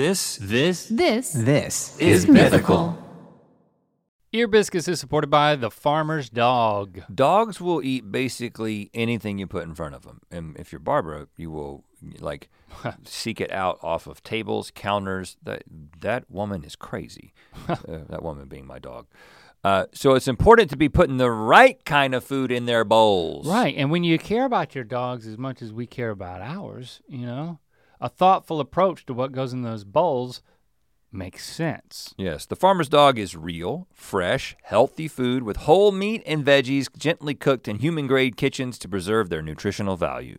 This This This This is mythical. Ear Biscuits is supported by the Farmer's Dog. dogs will eat basically anything you put in front of them, and if you're Barbara, you will like seek it out off of tables, counters. That that woman is crazy. uh, that woman being my dog. Uh, so it's important to be putting the right kind of food in their bowls. Right, and when you care about your dogs as much as we care about ours, you know, a thoughtful approach to what goes in those bowls makes sense. Yes, the farmer's dog is real, fresh, healthy food with whole meat and veggies gently cooked in human grade kitchens to preserve their nutritional value.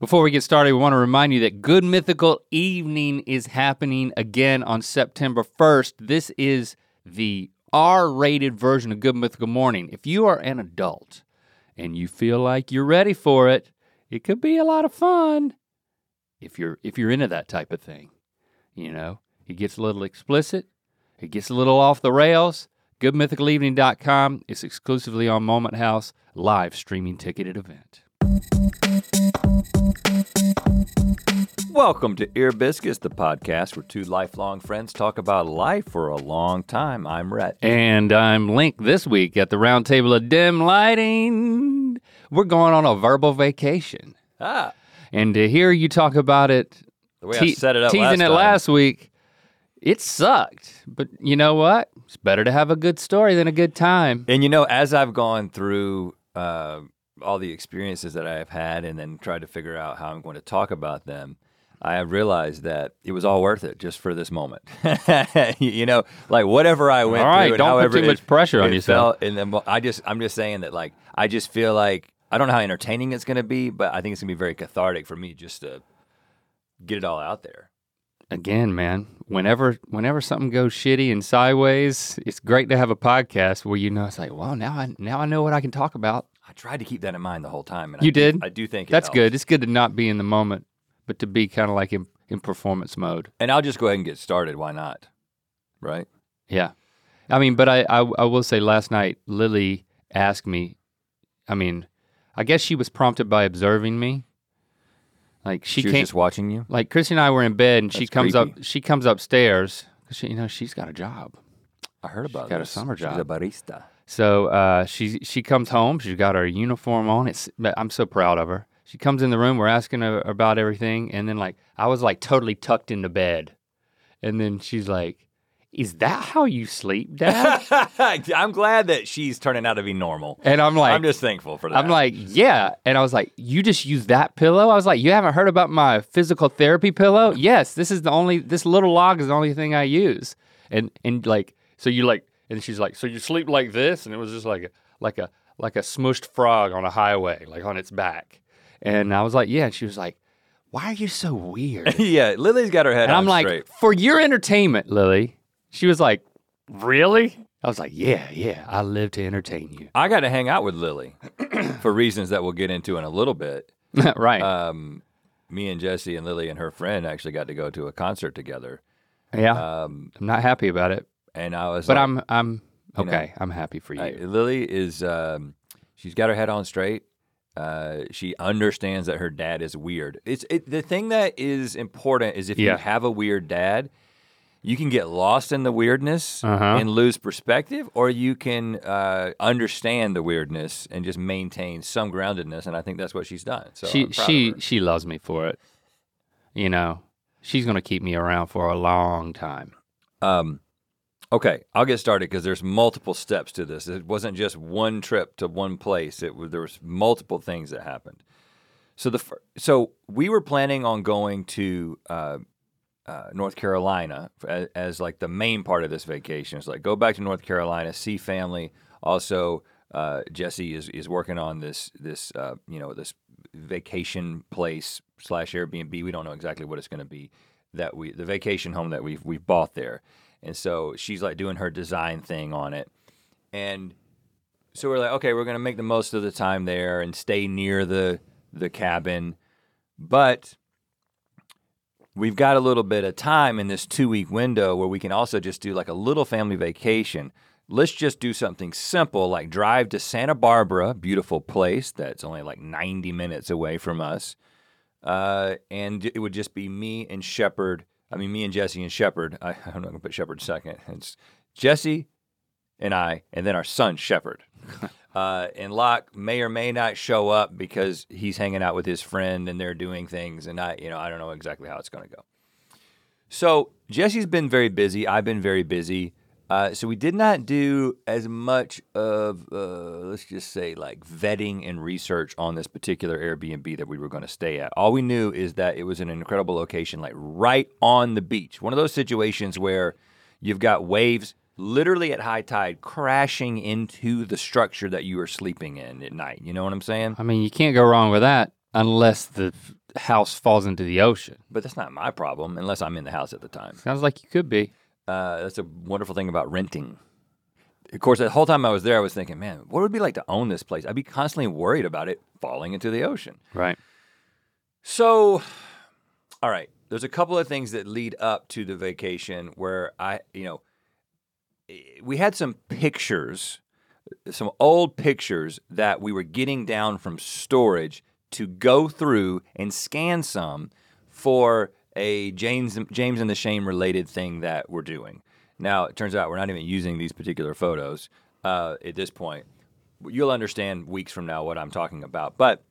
Before we get started, we want to remind you that Good Mythical Evening is happening again on September 1st. This is the R rated version of Good Mythical Morning. If you are an adult and you feel like you're ready for it, it could be a lot of fun if you're if you're into that type of thing. You know, it gets a little explicit, it gets a little off the rails. GoodMythicalEvening.com is exclusively on Moment House, live streaming ticketed event. Welcome to Ear Biscuits, the podcast where two lifelong friends talk about life for a long time. I'm Rhett. And I'm Link this week at the round table of dim lighting. We're going on a verbal vacation. Ah, And to hear you talk about it, the way I set it up teasing last it last week, it sucked. But you know what? It's better to have a good story than a good time. And you know, as I've gone through uh, all the experiences that I have had and then tried to figure out how I'm going to talk about them, I have realized that it was all worth it just for this moment. you know, like whatever I went All right, through don't put too it- much pressure on it yourself. felt- and then I just, I'm just saying that like, I just feel like, I don't know how entertaining it's going to be, but I think it's going to be very cathartic for me just to get it all out there. Again, man, whenever whenever something goes shitty and sideways, it's great to have a podcast where you know it's like, well, now I now I know what I can talk about. I tried to keep that in mind the whole time. And You I do- did? I do think it That's helps. good. It's good to not be in the moment, but to be kind of like in, in performance mode. And I'll just go ahead and get started. Why not? Right? Yeah. I mean, but I, I I will say last night Lily asked me, I mean, I guess she was prompted by observing me. Like she, She, came just watching you. like Christy and I were in bed and she That's comes up she comes upstairs 'cause she you know she's got a job. I heard about got a summer job. She's a barista. So uh, she she comes home. She's got her uniform on. It's I'm so proud of her. She comes in the room. We're asking her about everything, and then like I was like totally tucked into bed, and then she's like, "Is that how you sleep, Dad?" I'm glad that she's turning out to be normal. and I'm like, I'm just thankful for that. I'm like, yeah. And I was like, you just use that pillow? I was like, you haven't heard about my physical therapy pillow? Yes, this is the only, this little log is the only thing I use. And, and like, so you like, and she's like, so you sleep like this? And it was just like, a, like a, like a smushed frog on a highway, like on its back. And I was like, yeah. And she was like, why are you so weird? yeah, Lily's got her head and on I'm like, straight. for your entertainment, Lily. She was like, really? I was like, yeah, yeah, I live to entertain you. I got to hang out with Lily for reasons that we'll get into in a little bit. right. Um, me and Jesse and Lily and her friend actually got to go to a concert together. yeah. Um, I'm not happy about it, and I was but like, I'm I'm you know, okay. I'm happy for you. I- Lily is, um, she's got her head on straight. Uh, she understands that her dad is weird. It's it, the thing that is important is if Yeah. you have a weird dad, you can get lost in the weirdness Uh-huh. and lose perspective, or you can uh, understand the weirdness and just maintain some groundedness. And I think that's what she's done. So she I'm proud of she she loves me for it. You know, she's gonna keep me around for a long time. Um, okay, I'll get started because there's multiple steps to this. It wasn't just one trip to one place. It there was multiple things that happened. So the so we were planning on going to uh, uh, North Carolina as, as like the main part of this vacation. It's like go back to North Carolina, see family. Also, uh, Jesse is is working on this this uh, you know this vacation place slash Airbnb. We don't know exactly what it's going to be that we the vacation home that we we bought there, and so she's like doing her design thing on it, and so we're like, okay, we're gonna make the most of the time there and stay near the the cabin, but we've got a little bit of time in this two week window where we can also just do like a little family vacation. Let's just do something simple like drive to Santa Barbara, beautiful place that's only like 90 minutes away from us. Uh, and it would just be me and Shepard. I mean, me and Jesse and Shepard. I, I'm not going to put Shepard second. It's Jesse and I, and then our son, Shepard. Uh, and Locke may or may not show up because he's hanging out with his friend and they're doing things, and I, you know, I don't know exactly how it's going to go. So Jesse's been very busy. I've been very busy. Uh, so we did not do as much of, uh, let's just say, like vetting and research on this particular Airbnb that we were going to stay at. All we knew is that it was an incredible location, like right on the beach. One of those situations where you've got waves literally at high tide crashing into the structure that you are sleeping in at night. You know what I'm saying? I mean, you can't go wrong with that unless the house falls into the ocean. But that's not my problem unless I'm in the house at the time. Sounds like you could be. Uh, that's a wonderful thing about renting. Of course, the whole time I was there, I was thinking, man, what would it be like to own this place? I'd be constantly worried about it falling into the ocean. Right. So, all right, there's a couple of things that lead up to the vacation where I, you know, we had some pictures, some old pictures that we were getting down from storage to go through and scan some for a James James and the Shame related thing that we're doing. Now it turns out we're not even using these particular photos uh, at this point. You'll understand weeks from now what I'm talking about, but.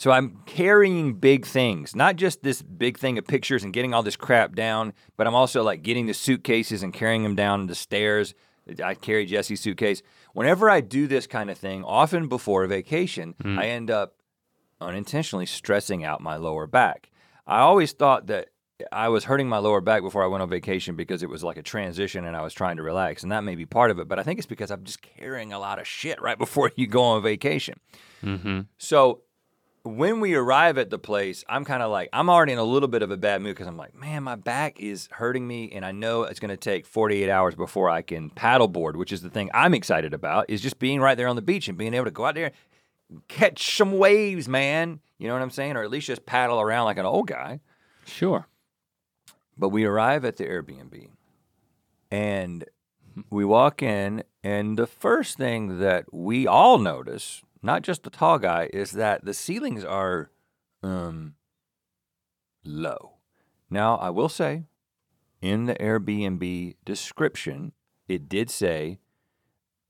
So I'm carrying big things, not just this big thing of pictures and getting all this crap down, but I'm also like getting the suitcases and carrying them down the stairs. I carry Jesse's suitcase. Whenever I do this kind of thing, often before a vacation, I end up unintentionally stressing out my lower back. I always thought that I was hurting my lower back before I went on vacation because it was like a transition and I was trying to relax, and that may be part of it. But I think it's because I'm just carrying a lot of shit right before you go on vacation. Mm-hmm. So when we arrive at the place, I'm kind of like, I'm already in a little bit of a bad mood because I'm like, man, my back is hurting me. And I know it's going to take 48 hours before I can paddleboard, which is the thing I'm excited about, is just being right there on the beach and being able to go out there catch some waves, man. You know what I'm saying? Or at least just paddle around like an old guy. Sure. But we arrive at the Airbnb and we walk in, and the first thing that we all notice, not just the tall guy, is that the ceilings are um, low. Now, I will say, in the Airbnb description, it did say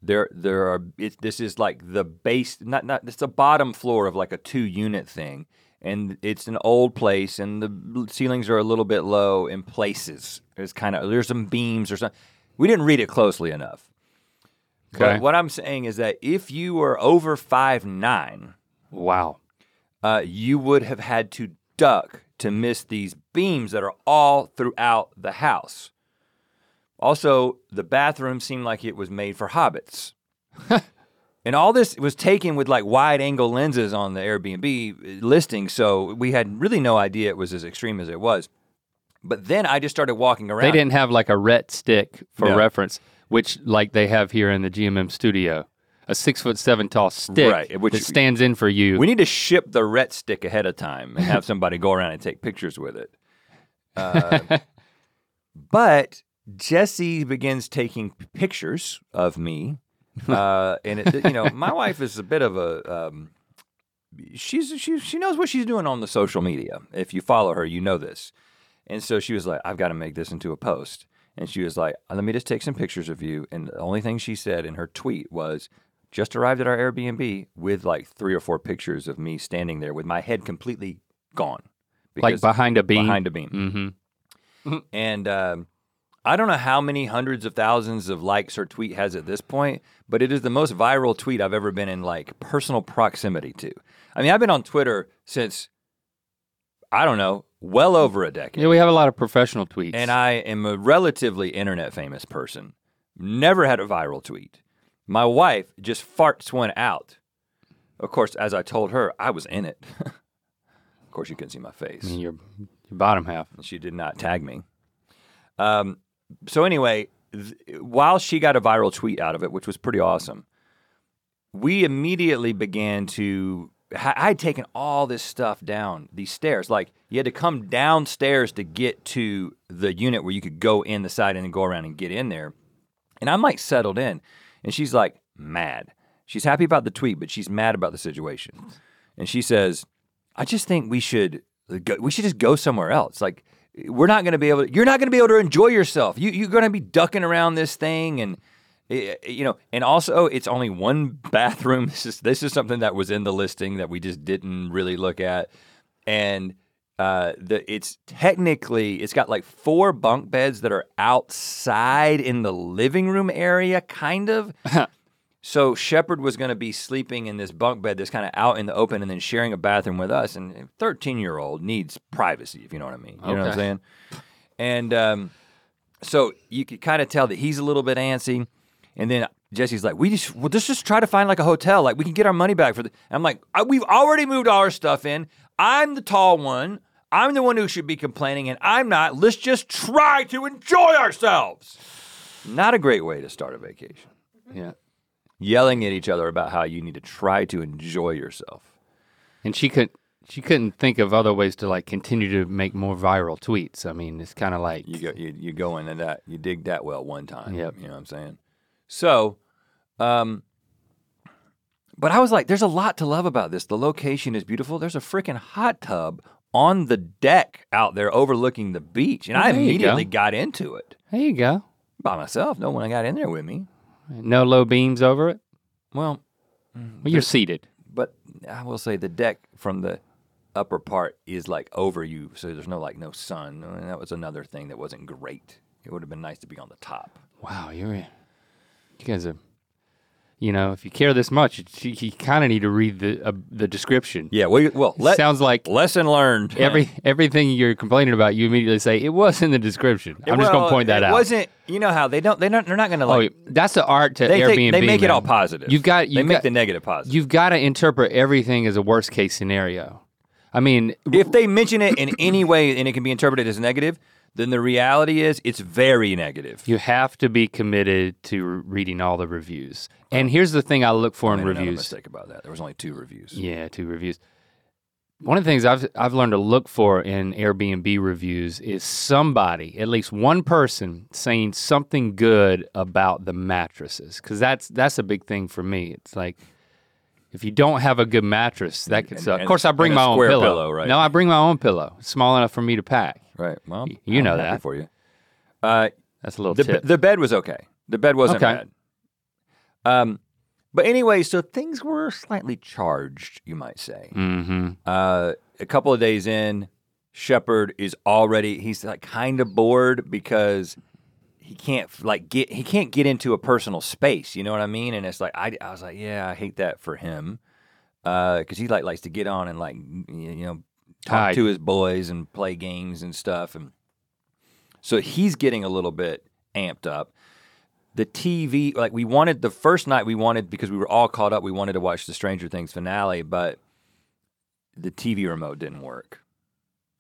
there there are it, this is like the base not not it's the bottom floor of like a two unit thing and it's an old place and the ceilings are a little bit low in places it's kind of there's some beams or something we didn't read it closely enough Okay. but what i'm saying is that if you were over five nine Wow. uh, you would have had to duck to miss these beams that are all throughout the house. Also, the bathroom seemed like it was made for hobbits. and all this was taken with like wide angle lenses on the Airbnb listing, so we had really no idea it was as extreme as it was. But then I just started walking around. They didn't have like a Rhett stick for No. reference, which like they have here in the GMM studio. A six foot seven tall stick Right, which- that stands in for you. We need to ship the Rhett stick ahead of time and have somebody go around and take pictures with it. Uh, but Jesse begins taking pictures of me, uh, and it, you know, my wife is a bit of a. Um, she's she she knows what she's doing on the social media. If you follow her, you know this. And so she was like, "I've got to make this into a post." And she was like, "Let me just take some pictures of you." And the only thing she said in her tweet was, "Just arrived at our Airbnb with like three or four pictures of me standing there with my head completely gone, like behind a beam. behind a beam." Mm-hmm. And um, I don't know how many hundreds of thousands of likes her tweet has at this point, but it is the most viral tweet I've ever been in like personal proximity to. I mean, I've been on Twitter since I don't know, well over a decade. Yeah, we have a lot of professional tweets. And I am a relatively internet famous person. Never had a viral tweet. My wife just farts one out. Of course, as I told her, I was in it. of course, you couldn't see my face. I mean, you're Bottom half. she did not tag me. Um, so anyway, th- while she got a viral tweet out of it, which was pretty awesome, we immediately began to. I had taken all this stuff down these stairs. Like you had to come downstairs to get to the unit where you could go in the side and then go around and get in there. And I'm like settled in, and she's like mad. She's happy about the tweet, but she's mad about the situation. And she says, "I just think we should go, we should just go somewhere else. Like we're not going to be able. To, you're not going to be able to enjoy yourself. You you're going to be ducking around this thing and." eh, You know, and also it's only one bathroom. This is this is something that was in the listing that we just didn't really look at, and uh, the it's technically it's got like four bunk beds that are outside in the living room area, kind of. so Shepard was going to be sleeping in this bunk bed that's kind of out in the open, and then sharing a bathroom with us. And a thirteen year old needs privacy, if you know what I mean. You know what I'm saying? And um, so you could kind of tell that he's a little bit antsy. And then Jesse's like, "We just well, let's just try to find like a hotel. Like we can get our money back for the." I'm like, "I- "We've already moved all our stuff in. I'm the tall one. I'm the one who should be complaining, and I'm not. Let's just try to enjoy ourselves." Not a great way to start a vacation. Yeah. Yelling at each other about how you need to try to enjoy yourself. And she couldn't. she couldn't think of other ways to like continue to make more viral tweets. I mean, it's kind of like You go, you, you go into that, you dig that well one time. Yep. You know what I'm saying? So, um, but I was like, there's a lot to love about this. The location is beautiful. There's a freaking hot tub on the deck out there overlooking the beach. And I there you immediately go. got into it there you go. by myself. No one got in there with me. No low beams over it. Well, Well, you're seated. but I will say the deck from the upper part is like over you. So there's no like no sun. And that was another thing that wasn't great. It would have been nice to be on the top. Wow, you're you guys are. You know, if you care this much, you, you kind of need to read the uh, the description. Yeah, well, well let, Sounds like lesson learned. every everything you're complaining about, you immediately say it was in the description. I'm just gonna point that it out. wasn't. You know how they don't. They don't. They're not going to oh, like. that's the art to they, Airbnb. they make it all positive. You've got you've make got, the negative positive. You've got to interpret everything as a worst case scenario. I mean, if they mention it in any way and it can be interpreted as negative, then the reality is it's very negative. you have to be committed to re- reading all the reviews. And here's the thing I look for I in reviews. mistake about that. There was only two reviews. Yeah, two reviews. One of the things I've I've learned to look for in Airbnb reviews is somebody, at least one person, saying something good about the mattresses, because that's that's a big thing for me. It's like if you don't have a good mattress, that could And- suck. and- Of course, I bring my own pillow. pillow, right? No, I bring my own pillow, small enough for me to pack. Right. Well, you I'm know that. for you. Uh, That's a little the tip. the bed was okay. The bed wasn't Okay. bad. Um, but anyway, so things were slightly charged, you might say. mm-hmm. Uh, a couple of days in, Shepard is already he's like kind of bored because he can't like get he can't get into a personal space. You know what I mean? And it's like I, I was like, yeah, I hate that for him because he like likes to get on and like you know talk to his boys and play games and stuff, and so he's getting a little bit amped up. The TV, like we wanted the first night, we wanted because we were all caught up. We wanted to watch the Stranger Things finale, but the TV remote didn't work.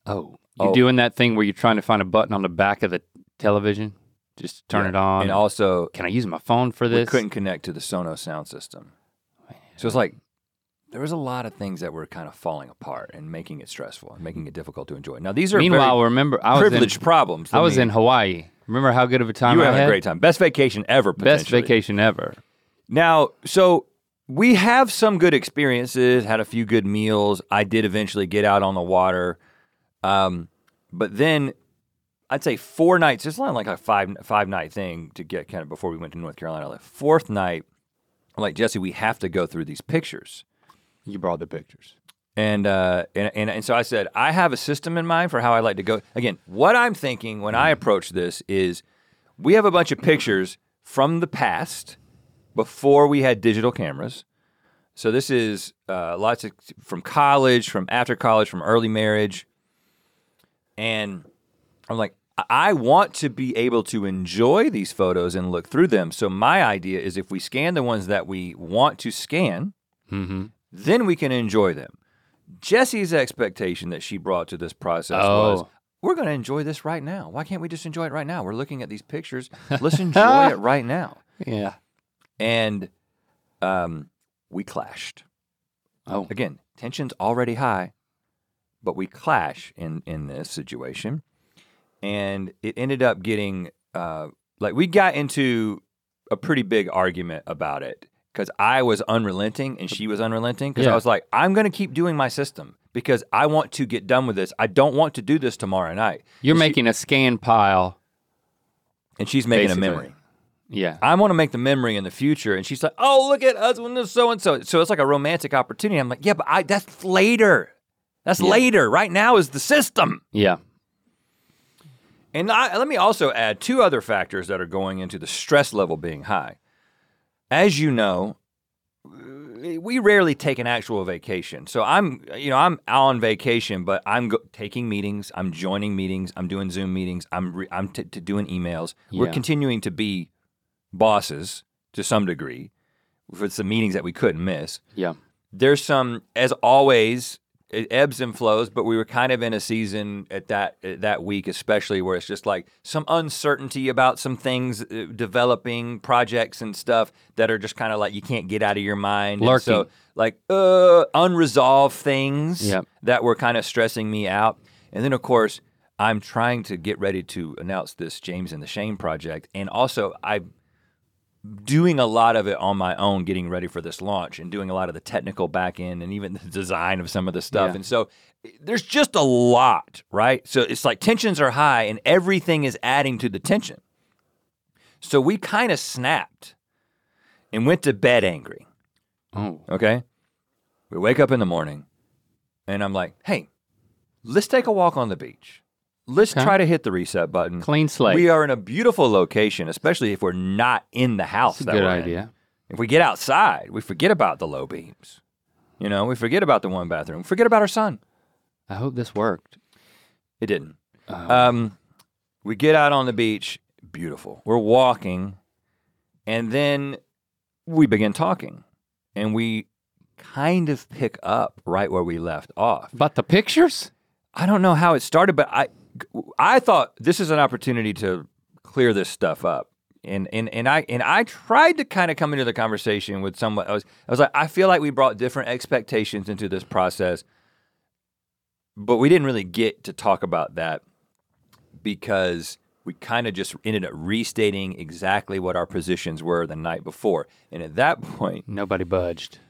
Oh, you're Oh. doing that thing where you're trying to find a button on the back of the television, just turn Yeah. it on. and also Can I use my phone for this? we couldn't connect to the Sonos sound system. So it's like there was a lot of things that were kind of falling apart and making it stressful and making it difficult to enjoy. Now these are Meanwhile, remember I was in, privileged problems. I was mean, in Hawaii. Remember how good of a time You were I having had? a great time. Best vacation ever. Best vacation ever. Now, so we have some good experiences, had a few good meals. I did eventually get out on the water. Um, but then I'd say four nights, it's not like a five five night thing to get kind of before we went to North Carolina. The fourth night, I'm like, Jesse, we have to go through these pictures. You brought the pictures. And, uh, and and and so I said, I have a system in mind for how I like to go. Again, what I'm thinking when I approach this is, we have a bunch of pictures from the past, before we had digital cameras. So this is uh, lots of from college, from after college, from early marriage, and I'm like, I- I want to be able to enjoy these photos and look through them. So my idea is, if we scan the ones that we want to scan, Mm-hmm. Then we can enjoy them. Jesse's expectation that she brought to this process Oh. was we're going to enjoy this right now. Why can't we just enjoy it right now? We're looking at these pictures. Let's enjoy it right now. Yeah. And um, we clashed. Oh. Again, tension's already high, but we clash in in this situation, and it ended up getting uh, like we got into a pretty big argument about it because I was unrelenting and she was unrelenting because Yeah. I was like, I'm going to keep doing my system because I want to get done with this. I don't want to do this tomorrow night. You're And she- making a scan pile. and she's making basically. a memory. Yeah. I want to make the memory in the future. And she's like, oh, look at us when this so and so. So it's like a romantic opportunity. I'm like, yeah, but I, that's later. That's Yeah. later. Right now is the system. Yeah. And I, let me also add two other factors that are going into the stress level being high. As you know, we rarely take an actual vacation. So I'm, you know, I'm on vacation, but I'm go- taking meetings. I'm joining meetings. I'm doing Zoom meetings. I'm re- I'm t- t- doing emails. We're continuing to be bosses to some degree for some meetings that we couldn't miss. Yeah. There's some, as always, it ebbs and flows, but we were kind of in a season at that at that week, especially where it's just like some uncertainty about some things uh, developing projects and stuff that are just kind of like you can't get out of your mind. And so, like uh, unresolved things Yep. that were kind of stressing me out. And then, of course, I'm trying to get ready to announce this James and the Shame project, and also I doing a lot of it on my own, getting ready for this launch and doing a lot of the technical back end and even the design of some of the stuff. Yeah. And so eh, there's just a lot, right? So it's like tensions are high and everything is adding to the tension. So we kind of snapped and went to bed angry. Oh. Okay. We wake up in the morning and I'm like, hey, let's take a walk on the beach. Let's Okay. try to hit the reset button. Clean slate. We are in a beautiful location, especially if we're not in the house. That's a that good we're in. idea. If we get outside, we forget about the low beams. You know, we forget about the one bathroom. Forget about our son. I hope this worked. It didn't. Oh. Um, we get out on the beach. Beautiful. We're walking, and then we begin talking, and we kind of pick up right where we left off. But the pictures? I don't know how it started, but I I thought this is an opportunity to clear this stuff up. And and and I and I tried to kind of come into the conversation with someone. I was I was like, I feel like we brought different expectations into this process, but we didn't really get to talk about that because we kind of just ended up restating exactly what our positions were the night before. And at that point, Nobody budged.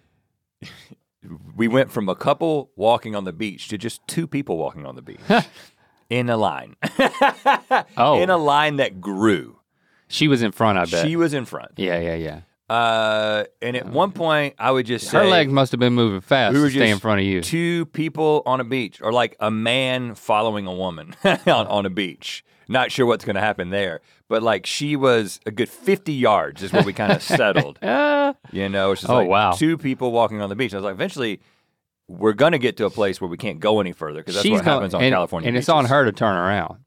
we went from a couple walking on the beach to just two people walking on the beach in a line. Oh. in a line that grew. She was in front, I bet. She was in front. yeah, yeah, yeah. Uh, and at one point, I would just say Her legs must have been moving fast we were to stay in front of you. two people on a beach, or like a man following a woman on, on a beach. Not sure what's going to happen there, but like she was a good 50 yards is where we kind of settled. You know, it's just Oh, like wow. two people walking on the beach. I was like, eventually, we're going to get to a place where we can't go any further because that's She's what going- happens on and, California And it's beaches. on her to turn around.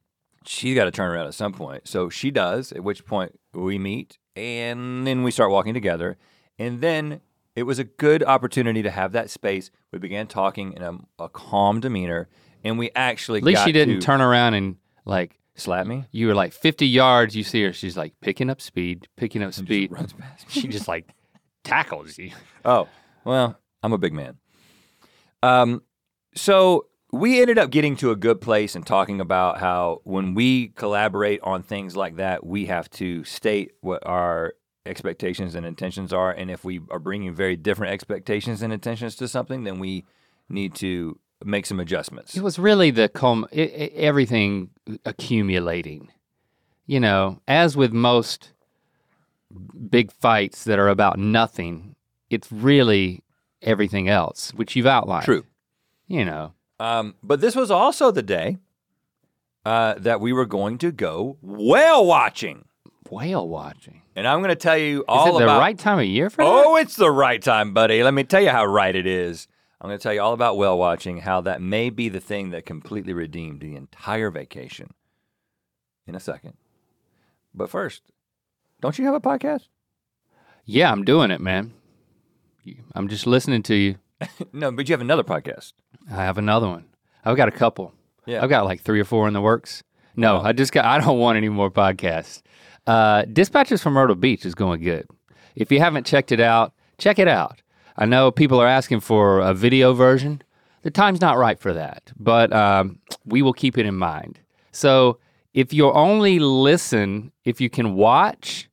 She's got to turn around at some point. So she does, at which point we meet and then we start walking together. And then it was a good opportunity to have that space. We began talking in a, a calm demeanor and we actually At least got she didn't to turn around and like slap me. you were like 50 yards. You see her, she's like picking up speed, picking up speed. runs past me. She just like tackles you. Oh, well, I'm a big man. Um, so we ended up getting to a good place and talking about how when we collaborate on things like that, we have to state what our expectations and intentions are. And if we are bringing very different expectations and intentions to something, then we need to make some adjustments. It was really the com- i i everything accumulating. You know, as with most big fights that are about nothing, it's really everything else, which you've outlined. True. You know, Um, but this was also the day uh, that we were going to go whale watching. whale watching. And I'm going to tell you Is all the about right time of year for that? Oh, it's the right time, buddy. Let me tell you how right it is. I'm going to tell you all about whale watching, how that may be the thing that completely redeemed the entire vacation in a second. But first, don't you have a podcast? Yeah, I'm doing it, man. I'm just listening to you. no, but you have another podcast. I have another one. I've got a couple. Yeah. I've got like three or four in the works. No, I just got. I don't want any more podcasts. Uh, Dispatches from Myrtle Beach is going good. If you haven't checked it out, check it out. I know people are asking for a video version. The time's not right for that, but um, we will keep it in mind. So if you only listen, if you can watch,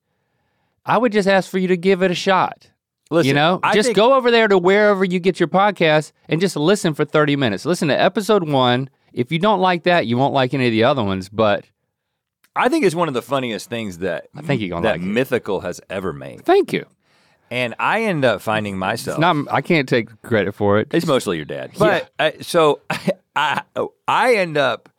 I would just ask for you to give it a shot. Listen, you know, I just think- go over there to wherever you get your podcast and just listen for 30 minutes. Listen to episode one. If you don't like that, you won't like any of the other ones, but I think it's one of the funniest things that I think you're gonna that like it. mythical has ever made. thank you. And I end up finding myself. It's not, I can't take credit for it. It's mostly your dad. But uh, so I I end up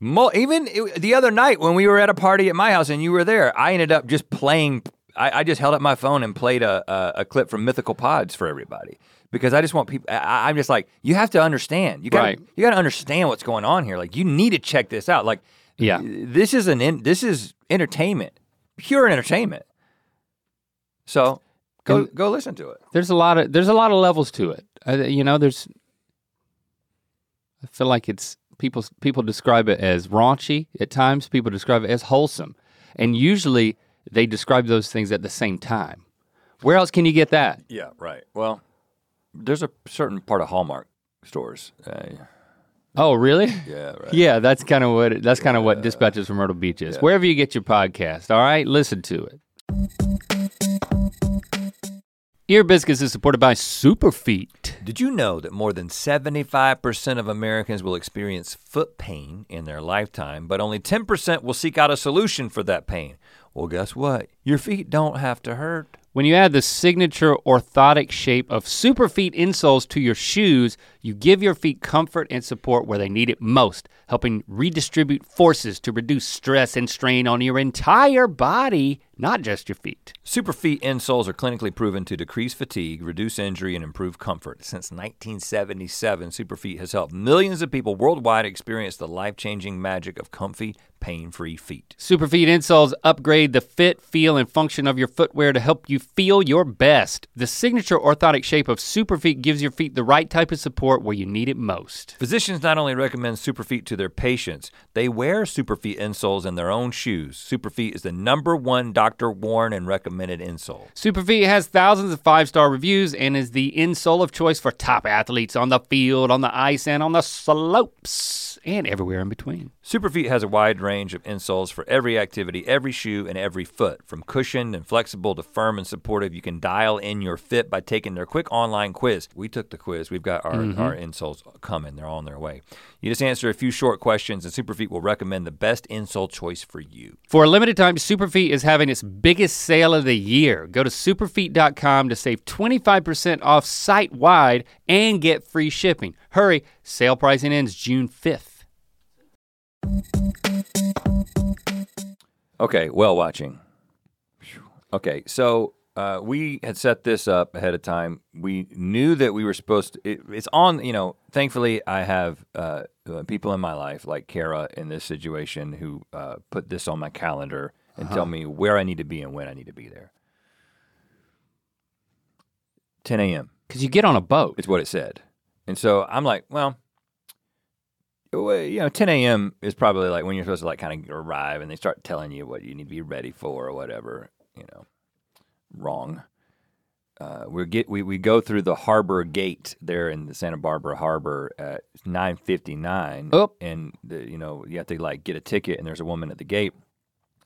mo- even the other night when we were at a party at my house and you were there, I ended up just playing. I, I just held up my phone and played a, a a clip from Mythical Pods for everybody because I just want people. I, I'm just like you have to understand. You got Right. you got to understand what's going on here. Like you need to check this out. Like Yeah. this is an in, this is entertainment, pure entertainment. So go And- go listen to it. There's a lot of there's a lot of levels to it. Uh, you know, there's I feel like it's people people describe it as raunchy at times. People describe it as wholesome, and usually they describe those things at the same time. Where else can you get that? Yeah, right. Well, there's a certain part of Hallmark stores. Uh, Oh, really? yeah, right. Yeah, that's kind of what that's kind of what Dispatches from Myrtle Beach is. Wherever you get your podcast, all right, listen to it. Ear Biscuits is supported by Superfeet. Did you know that more than 75% of Americans will experience foot pain in their lifetime, but only 10% will seek out a solution for that pain? Well, guess what? Your feet don't have to hurt. When you add the signature orthotic shape of Superfeet insoles to your shoes, you give your feet comfort and support where they need it most, helping redistribute forces to reduce stress and strain on your entire body, not just your feet. Superfeet insoles are clinically proven to decrease fatigue, reduce injury, and improve comfort. Since 1977, Superfeet has helped millions of people worldwide experience the life-changing magic of comfy, pain-free feet. Superfeet insoles upgrade the fit, feel, and function of your footwear to help you feel your best. The signature orthotic shape of Superfeet gives your feet the right type of support where you need it most. Physicians not only recommend Superfeet to their patients, they wear Superfeet insoles in their own shoes. Superfeet is the number one doctor worn and recommended insole. Superfeet has thousands of five star reviews and is the insole of choice for top athletes on the field, on the ice, and on the slopes, and everywhere in between. Superfeet has a wide range of insoles for every activity, every shoe, and every foot. From cushioned and flexible to firm and supportive, you can dial in your fit by taking their quick online quiz. We took the quiz. We've got our, mm-hmm. Mm-hmm. our insoles coming. They're on their way. You just answer a few short questions, and Superfeet will recommend the best insole choice for you. For a limited time, Superfeet is having its biggest sale of the year. Go to superfeet.com to save 25% off site wide and get free shipping. Hurry, sale pricing ends June 5th. Okay, well watching. Okay, so uh, we had set this up ahead of time. We knew that we were supposed to. It, it's on. You know, thankfully, I have uh, uh, people in my life like Kara in this situation who uh, put this on my calendar and tell me where I need to be and when I need to be there. 10 a.m. Because you get on a boat. is what it said, and so I'm like, well. well, You know, 10 a.m. is probably like when you're supposed to like kind of arrive, and they start telling you what you need to be ready for or whatever. You know, wrong. Uh, we get we, we go through the harbor gate there in the Santa Barbara harbor at 9:59, Oh. and the, you know you have to like get a ticket, and there's a woman at the gate,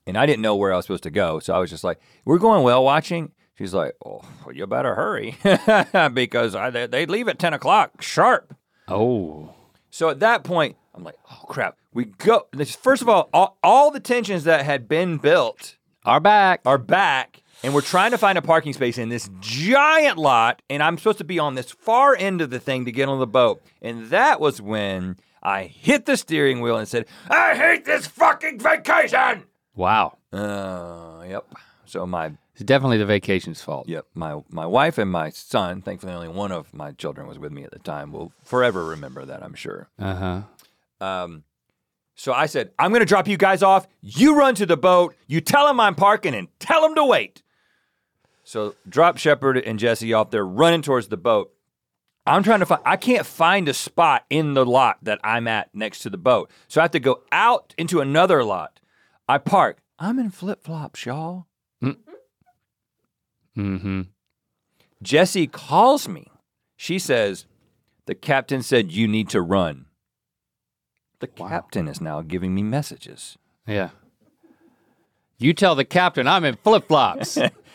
and I didn't know where I was supposed to go, so I was just like, "We're going whale watching." She's like, "Oh, well, you better hurry because I, they, they leave at 10 o'clock sharp." Oh. So at that point, I'm like, "Oh crap!" We go. First of all, all, all the tensions that had been built Are back. are back and we're trying to find a parking space in this giant lot and i'm supposed to be on this far end of the thing to get on the boat and that was when i hit the steering wheel and said i hate this fucking vacation Wow. uh yep so my It's definitely the vacation's fault. yep my my wife and my son thankfully only one of my children was with me at the time will forever remember that i'm sure Uh huh. Um, so I said, I'm going to drop you guys off. You run to the boat. You tell them I'm parking and tell them to wait. So drop Shepard and Jesse off there running towards the boat. I'm trying to find. I can't find a spot in the lot that I'm at next to the boat, so I have to go out into another lot. I park. I'm in flip flops, y'all. Mm-hmm. Jesse calls me. She says, "The captain said you need to run." The captain is now giving me messages. Yeah. You tell the captain I'm in flip flops.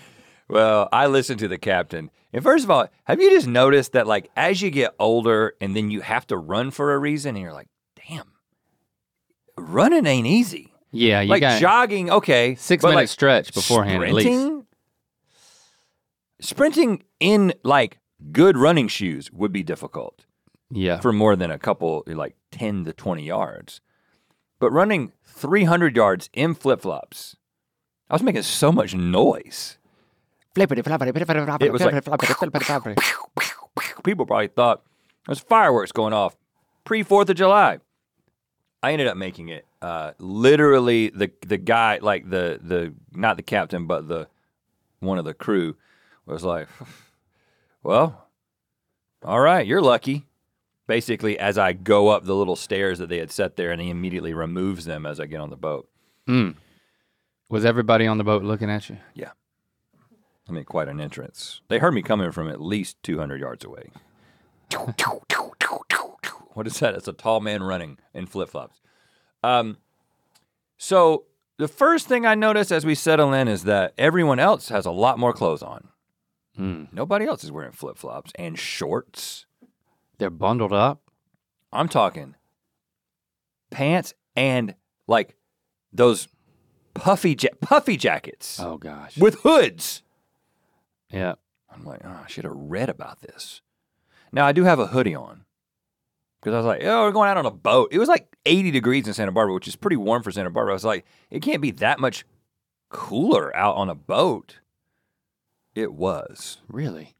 Well, I listen to the captain. And first of all, have you just noticed that like as you get older and then you have to run for a reason and you're like, damn, running ain't easy. yeah, you like got jogging, okay. six minute like, stretch beforehand at least. sprinting, sprinting in like good running shoes would be difficult Yeah. for more than a couple, like 10 to 20 yards. But running 300 yards in flip flops, I was making so much noise. It was like people probably thought it was fireworks going off pre Fourth of July. I ended up making it. Uh, literally, the the guy, like the the not the captain, but the one of the crew, was like, "Well, all right, you're lucky." Basically, as I go up the little stairs that they had set there, and he immediately removes them as I get on the boat. Mm. Was everybody on the boat looking at you? I mean, quite an entrance. They heard me coming from at least 200 yards away. what is that? It's a tall man running in flip flops. Um, so the first thing I notice as we settle in is that everyone else has a lot more clothes on. Mm. Nobody else is wearing flip flops and shorts. They're bundled up. I'm talking pants and like those puffy ja- puffy jackets Oh gosh. with hoods. Yeah. I'm like, oh, I should have read about this. Now I do have a hoodie on because I was like, oh, we're going out on a boat. It was like 80 degrees in Santa Barbara, which is pretty warm for Santa Barbara. I was like, it can't be that much cooler out on a boat. It was Really?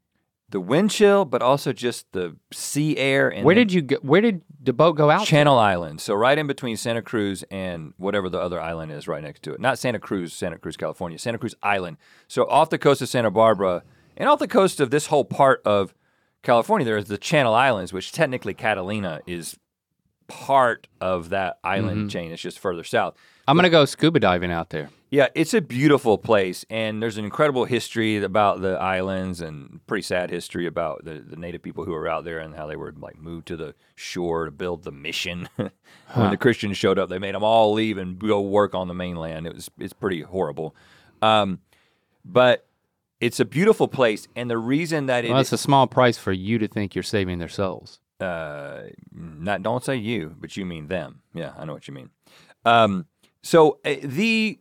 The wind chill, but also just the sea air and Where did you go? Where did the boat go out? to? Channel Island. So right in between Santa Cruz and whatever the other island is right next to it. Not Santa Cruz, Santa Cruz, California. Santa Cruz Island. So off the coast of Santa Barbara and off the coast of this whole part of California, there is the Channel Islands, which technically Catalina is part of that island mm-hmm. chain. It's just further south. I'm gonna go scuba diving out there. Yeah, it's a beautiful place, and there's an incredible history about the islands, and pretty sad history about the, the native people who were out there and how they were like moved to the shore to build the mission. when the Christians showed up, they made them all leave and go work on the mainland. It was it's pretty horrible, um, but it's a beautiful place, and the reason that it Well, that's a small price for you to think you're saving their souls. uh, not don't say you, but you mean them. Yeah, I know what you mean. Um, so uh, the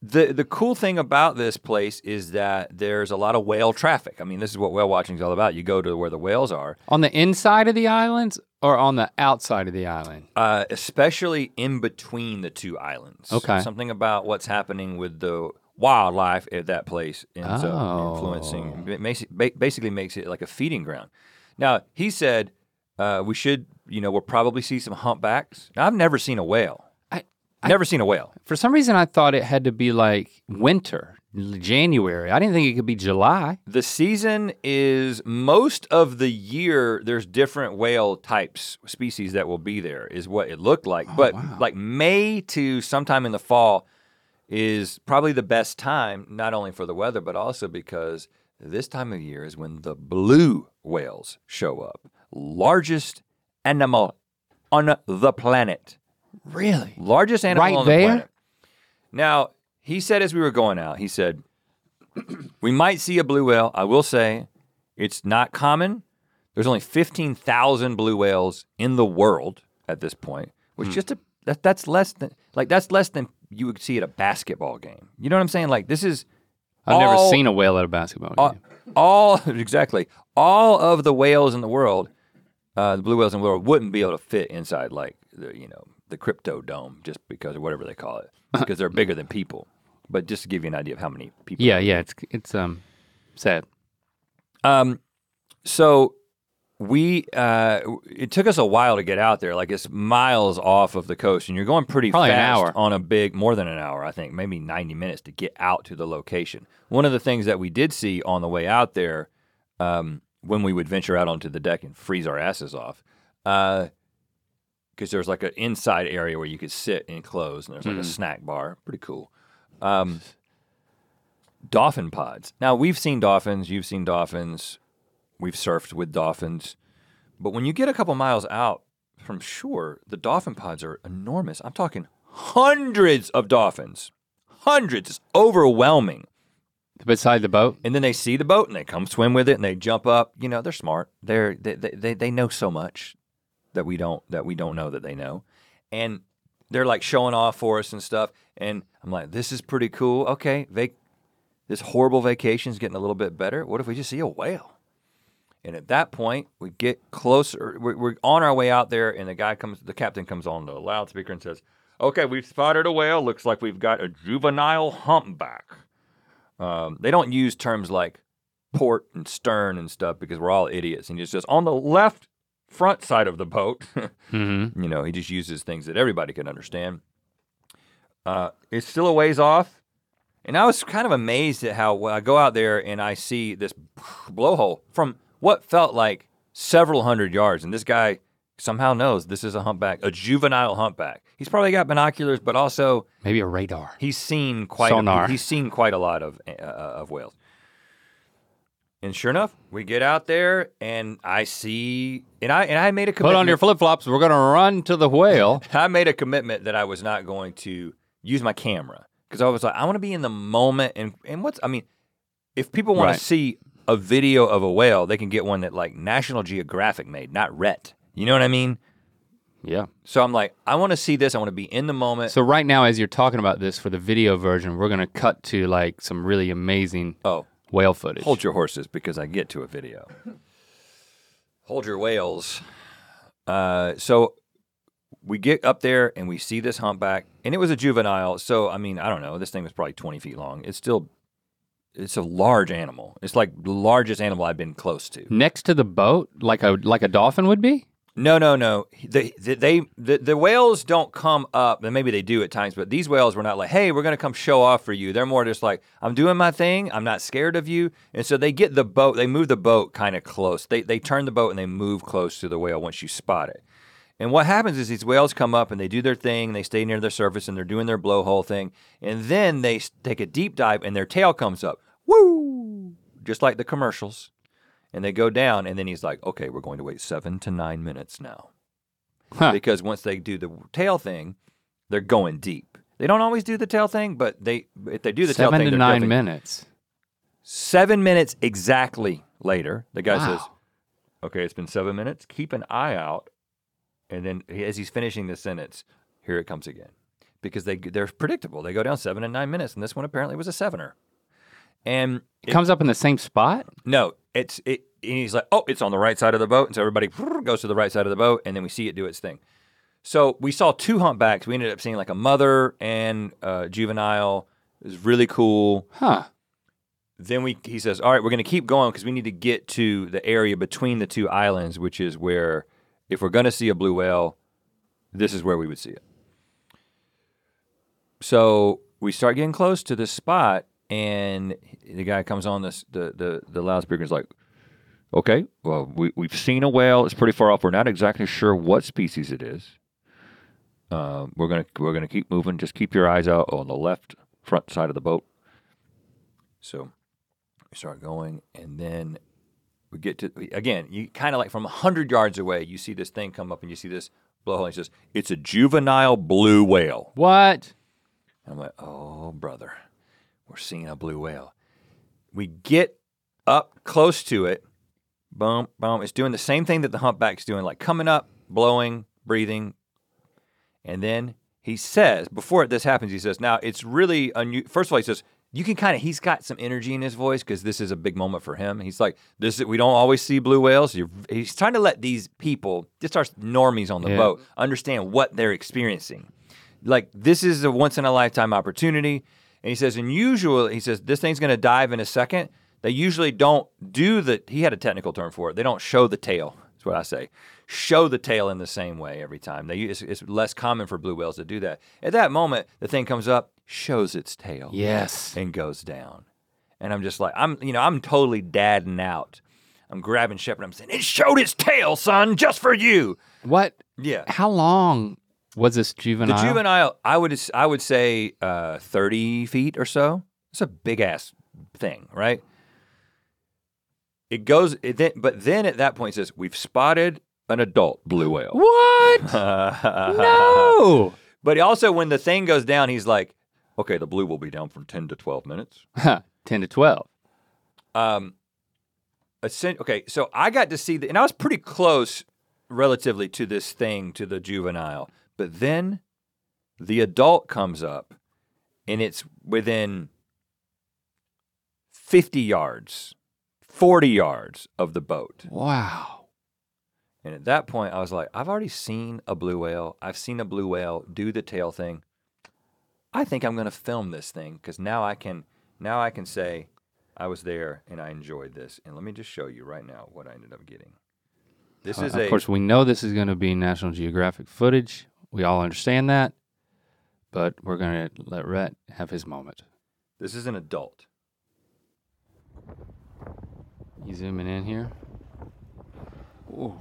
the the cool thing about this place is that there's a lot of whale traffic. I mean, this is what whale watching is all about. You go to where the whales are, On the inside of the islands or on the outside of the island? uh, especially in between the two islands. Okay. something about what's happening with the wildlife at that place ends Oh. up influencing. It makes it, ba- basically makes it like a feeding ground. Now he said uh, we should, you know, we'll probably see some humpbacks. Now I've never seen a whale. I- never seen a whale. For some reason, I thought it had to be like winter, January. I didn't think it could be July. The season is most of the year. There's different whale types, species that will be there. Is what it looked like. Oh, but wow. like May to sometime in the fall is probably the best time, not only for the weather, but also because this time of year is when the blue whales show up. Largest animal on the planet. Really? Largest animal Right on the there? planet. Now, he said as we were going out, he said, we might see a blue whale. I will say it's not common. There's only 15,000 blue whales in the world at this point, Hmm. which just a, that, that's less than like that's less than you would see at a basketball game. You know what I'm saying? Like this is I've never seen a whale at a basketball all, game. all exactly all of the whales in the world, uh, the blue whales in the world wouldn't be able to fit inside like the you know the crypto dome just because of whatever they call it because they're bigger than people. But just to give you an idea of how many people. yeah, yeah. It's it's um sad. Um, so we uh, it took us a while to get out there. Like it's miles off of the coast, and you're going pretty Probably an fast hour. on a big, more than an hour, I think, maybe 90 minutes to get out to the location. One of the things that we did see on the way out there, um, when we would venture out onto the deck and freeze our asses off. Uh, because there's like an inside area where you could sit and close, and there's like a snack bar. Pretty cool. Um, dolphin pods. Now we've seen dolphins. You've seen dolphins. We've surfed with dolphins, but when you get a couple miles out from shore, the dolphin pods are enormous. I'm talking hundreds of dolphins, hundreds. It's overwhelming. Beside the boat? And then they see the boat and they come swim with it and they jump up. You know, they're smart. They're they they they, know so much that we don't that we don't know that they know. And they're like showing off for us and stuff. And I'm like, this is pretty cool. Okay, vac- this horrible vacation's getting a little bit better. What if we just see a whale? And at that point, we get closer. We're, we're on our way out there, and the guy comes, the captain comes on the loudspeaker and says, "Okay, we've spotted a whale. Looks like we've got a juvenile humpback." Um, they don't use terms like port and stern and stuff because we're all idiots. And he just says on the left front side of the boat. Mm-hmm. you know, he just uses things that everybody can understand. Uh, it's still a ways off. And I was kind of amazed at how when I go out there and I see this blowhole from what felt like several hundred yards, and this guy somehow knows this is a humpback, a juvenile humpback. He's probably got binoculars, but also Maybe a radar. he's seen quite Sonar. A, he's seen quite a lot of uh, of whales. And sure enough, we get out there and I see and I and I made a commitment. Put on your flip flops. We're going to run to the whale. I made a commitment that I was not going to use my camera because I was like, I want to be in the moment. And and what's I mean, if people want Right. to see a video of a whale, they can get one that like National Geographic made, not Rhett. You know what I mean? yeah. So I'm like, I want to see this. I want to be in the moment. So right now, as you're talking about this for the video version, we're going to cut to like some really amazing oh, whale footage. hold your horses because I get to a video. hold your whales. Uh, so we get up there and we see this humpback, and it was a juvenile. So I mean, I don't know. This thing was probably 20 feet long. It's still, it's a large animal. It's like the largest animal I've been close to. Next to the boat, like a like a dolphin would be. No, no, no. They, they, they the, the whales don't come up, and maybe they do at times, but these whales were not like, hey, we're going to come show off for you. They're more just like, I'm doing my thing. I'm not scared of you. And so they get the boat, they move the boat kind of close. They, they turn the boat and they move close to the whale once you spot it. And what happens is these whales come up and they do their thing, they stay near the surface and they're doing their blowhole thing. And then they take a deep dive and their tail comes up. Woo! Just like the commercials and they go down and then he's like okay we're going to wait seven to nine minutes now. Huh. because once they do the tail thing they're going deep. They don't always do the tail thing but they if they do the tail thing, Seven to nine definitely- minutes. seven minutes exactly later the guy says, "Okay, it's been seven minutes. Keep an eye out. And then as he's finishing the sentence here it comes again. Because they they're predictable. They go down seven and nine minutes and this one apparently was a sevener. And It comes up in the same spot. no, it's it. And he's like, oh, it's on the right side of the boat, and so everybody goes to the right side of the boat, and then we see it do its thing. So we saw two humpbacks. We ended up seeing like a mother and a juvenile. It was really cool. Huh. Then we he says, all right, we're going to keep going because we need to get to the area between the two islands, which is where if we're going to see a blue whale, this is where we would see it. So we start getting close to this spot, and the guy comes on this the the the loudspeaker is like, "Okay, well we we've seen a whale. It's pretty far off. We're not exactly sure what species it is. Um, we're gonna we're gonna keep moving. Just keep your eyes out on the left front side of the boat." So we start going, and then we get to again. You kind of like from hundred yards away, you see this thing come up, and you see this blowhole. And it says, "It's a juvenile blue whale." What? And I'm like, oh, brother, we're seeing a blue whale. We get up close to it. Boom, boom. It's doing the same thing that the humpback's doing, like coming up, blowing, breathing. And then he says, before this happens, he says, now it's really unusual. First of all, he says, you can kind of, he's got some energy in his voice because this is a big moment for him. He's like, this is, we don't always see blue whales. You're, he's trying to let these people, just our normies on the Yeah. boat, understand what they're experiencing like this is a once in a lifetime opportunity. And he says, and usually he says this thing's going to dive in a second. They usually don't do the. He had a technical term for it. They don't show the tail. That's what I say. Show the tail in the same way every time. They it's, it's less common for blue whales to do that. At that moment, the thing comes up, shows its tail, Yes. and goes down. And I'm just like, I'm you know I'm totally dadding out. I'm grabbing Shepherd. I'm saying, "It showed its tail, son, just for you." What? Yeah. How long was this juvenile? The juvenile? I would I would say uh, 30 feet or so. It's a big ass thing, right? It goes, it then, but then at that point it says, "We've spotted an adult blue whale." What? no. no. But also, when the thing goes down, he's like, "Okay, the blue will be down from 10 to 12 minutes." 10 to 12. Um, okay, so I got to see the, and I was pretty close relatively to this thing, to the juvenile. But then the adult comes up and it's within 50 yards, 40 yards of the boat. Wow. And at that point, I was like, I've already seen a blue whale. I've seen a blue whale do the tail thing. I think I'm going to film this thing because now I can now I can say I was there and I enjoyed this. And let me just show you right now what I ended up getting. This Uh, is of a course, we know this is going to be National Geographic footage. We all understand that. But we're going to let Rhett have his moment. this is an adult. You zooming in here? Ooh.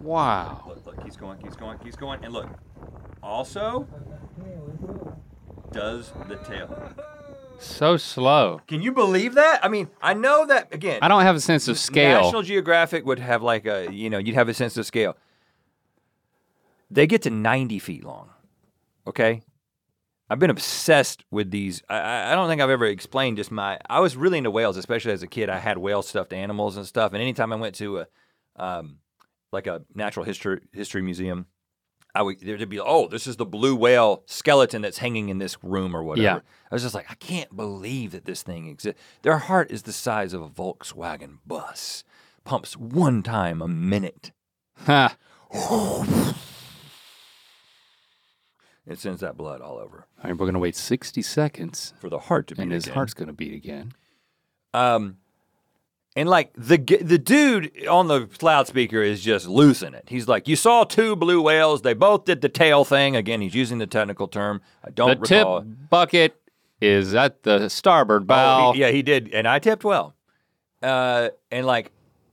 Wow. Look, look, he's going, he's going, he's going, and look. Also, does the tail. So slow. Can you believe that? I mean, I know that again. I don't have a sense of scale. National Geographic would have like a, you know, you'd have a sense of scale. They get to 90 feet long. Okay? I've been obsessed with these. I- I, don't think I've ever explained just my. I was really into whales, especially as a kid. I had whale stuffed animals and stuff. And anytime I went to a, um, like a natural history history museum, I would there'd be oh this is the blue whale skeleton that's hanging in this room or whatever. Yeah. I was just like I can't believe that this thing exists. Their heart is the size of a Volkswagen bus, pumps one time a minute. Ha. It sends that blood all over All right, we're going to wait 60 seconds, for the heart to beat and his again. heart's going to beat again. Um, and like the the dude on the loudspeaker is just losing it. He's like, "You saw two blue whales. They both did the tail thing." Again, he's using the technical term. I don't the tip bucket is at the starboard Oh, bow. he- yeah, he did, and I tipped well. Uh, and like,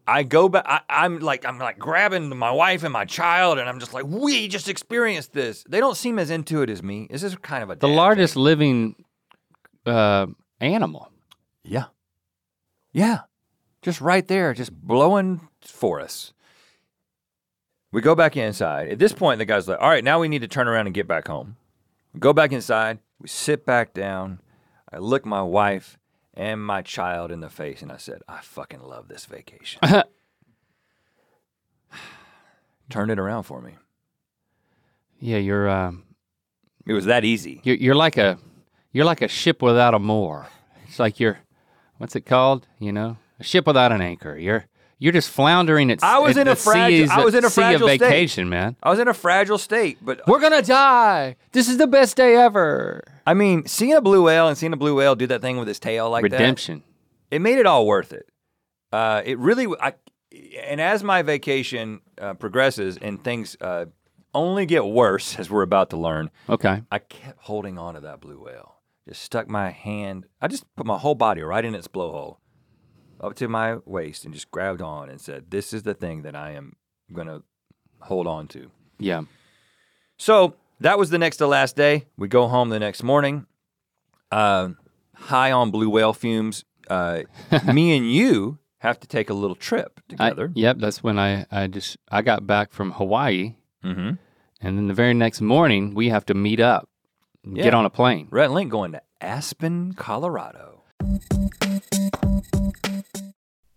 I go back. I, I'm like, I'm like grabbing my wife and my child, and I'm just like, we just experienced this. They don't seem as into it as me. This is kind of a the largest thing. living uh, animal. Yeah, yeah, just right there, just blowing for us. We go back inside. At this point, the guy's like, "All right, now we need to turn around and get back home." We go back inside. We sit back down. I look my wife and my child in the face, and I said, "I fucking love this vacation." Turn it around for me. Yeah, you're, um, It was that easy. you're you're like a you're like a ship without a moor. It's like you're what's it called? You know, a ship without an anchor. You're you're just floundering at. I was at in a fragile- seas- I was in a fragile state. vacation, man. I was in a fragile state, but We're gonna die. This is the best day ever. I mean, seeing a blue whale and seeing a blue whale do that thing with his tail like that. Redemption. it made it all worth it. Uh, it really, I, and as my vacation uh, progresses and things uh, only get worse, as we're about to learn, Okay. I kept holding on to that blue whale. Just stuck my hand, I just put my whole body right in its blowhole, up to my waist, and just grabbed on and said, "This is the thing that I am gonna hold on to." Yeah. So that was the next to last day. We go home the next morning, uh, high on blue whale fumes. Uh, me and you have to take a little trip I- together. yep. That's when I I just I got back from Hawaii, mm-hmm. and then the very next morning we have to meet up, and get on a plane. Red Link going to Aspen, Colorado.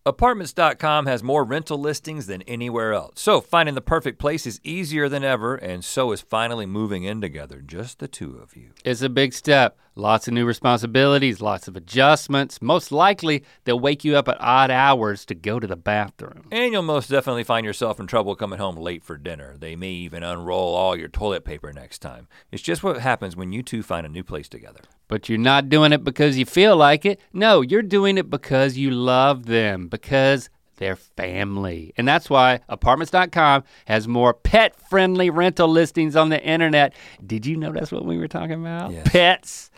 Apartments.com has more rental listings than anywhere else. So finding the perfect place is easier than ever, and so is finally moving in together, just the two of you. It's a big step. Lots of new responsibilities, lots of adjustments. Most likely, they'll wake you up at odd hours to go to the bathroom. And you'll most definitely find yourself in trouble coming home late for dinner. They may even unroll all your toilet paper next time. It's just what happens when you two find a new place together. But you're not doing it because you feel like it. No, you're doing it because you love them, because they're family. And that's why apartments.com has more pet friendly rental listings on the internet. Did you know that's what we were talking about? Yes. Pets.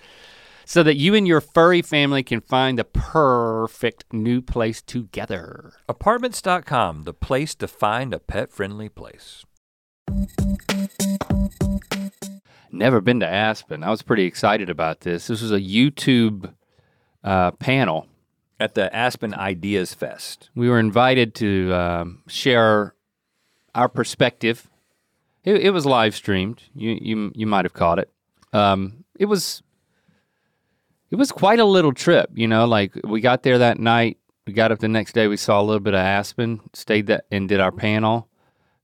so that you and your furry family can find the perfect new place together. Apartments.com, the place to find a pet friendly place. Never been to Aspen. I was pretty excited about this. This was a YouTube uh, panel. At the Aspen Ideas Fest. We were invited to um, share our perspective. It, it was live streamed. You you you might have caught it. Um, it was it was quite a little trip. You know, like we got there that night. We got up the next day. We saw a little bit of Aspen. Stayed that and did our panel.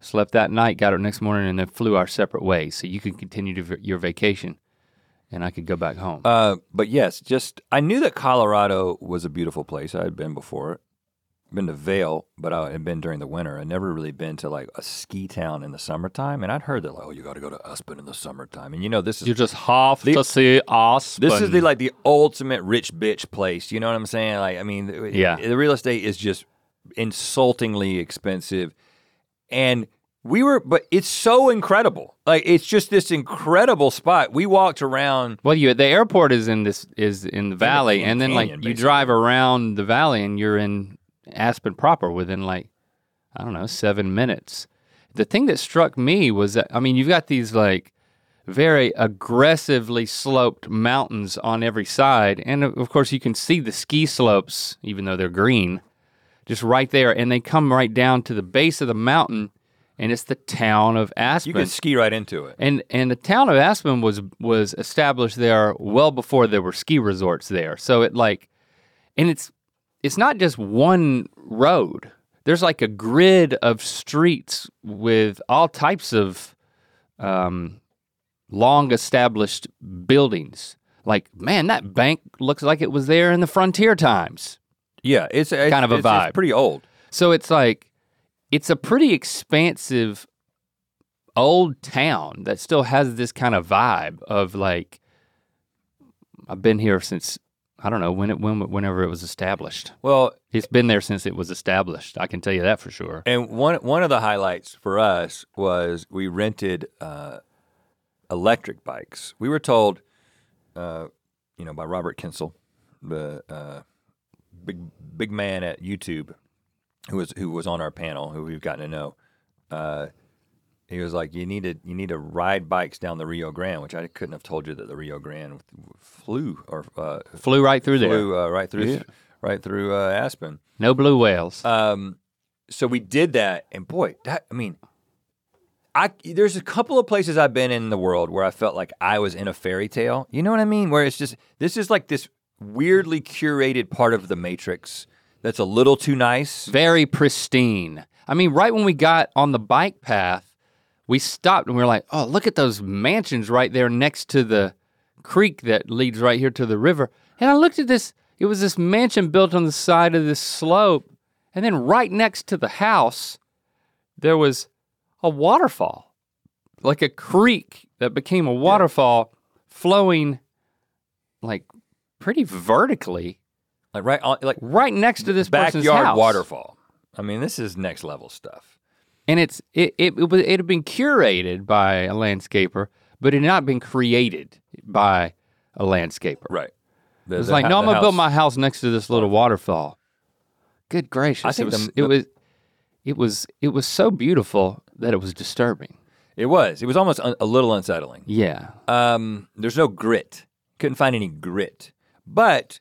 Slept that night. Got up next morning and then flew our separate ways. So you could continue to, your vacation, and I could go back home. Uh, but yes, just I knew that Colorado was a beautiful place. I had been before. Been to Vail, but I had been during the winter. I'd never really been to like a ski town in the summertime. And I'd heard that like, oh, you got to go to Aspen in the summertime. And you know, this is you just have the- to see Aspen. This is the like the ultimate rich bitch place. You know what I'm saying? Like, I mean, th- Yeah. the real estate is just insultingly expensive, and we were, but it's so incredible. Like, it's just this incredible spot. We walked around. Well, you the airport is in this is in the valley, in and then like canyon, you basically. drive around the valley, and you're in Aspen proper within like I don't know seven minutes. The thing that struck me was that I mean you've got these like very aggressively sloped mountains on every side, and of course you can see the ski slopes, even though they're green, just right there, and they come right down to the base of the mountain, and it's the town of Aspen. You can ski right into it. And and the town of Aspen was was established there well before there were ski resorts there. So it like and it's it's not just one road. There's like a grid of streets with all types of um, long established buildings. Like, man, that bank looks like it was there in the frontier times. Yeah, it's, it's Kind of a it's- it's vibe. pretty old. So it's like it's a pretty expansive old town that still has this kind of vibe of like I've been here since I don't know when it when whenever it was established. Well, It's been there since it was established. I can tell you that for sure. And one one of the highlights for us was we rented uh, electric bikes. We were told, uh, you know, by Robert Kyncl, the uh, big big man at YouTube, who was who was on our panel, who we've gotten to know. Uh, he was like, "You need to you need to ride bikes down the Rio Grande," which I couldn't have told you that the Rio Grande flew or uh, Flew right through there. uh, right through Yeah. right through uh, Aspen. No blue whales. Um, so we did that, and boy, that I mean, I there's a couple of places I've been in the world where I felt like I was in a fairy tale. You know what I mean? Where it's just this is like this weirdly curated part of the Matrix that's a little too nice. Very pristine. I mean, right when we got on the bike path, we stopped and we were like, oh, look at those mansions right there next to the creek that leads right here to the river. And I looked at this, it was this mansion built on the side of this slope. And then right next to the house, there was a waterfall, like a creek that became a waterfall flowing like pretty vertically Like right on like right next to this person's backyard house. waterfall. I mean, this is next level stuff. and it's it it it, was, it had been curated by a landscaper, but it had not been created by a landscaper. Right. The, It was the like, hou- no, I'm gonna build my house next to this little waterfall. Good gracious! I think it was the- it was it was it was so beautiful that it was disturbing. It was. It was almost un- a little unsettling. Yeah, Um, there's no grit. Couldn't find any grit. But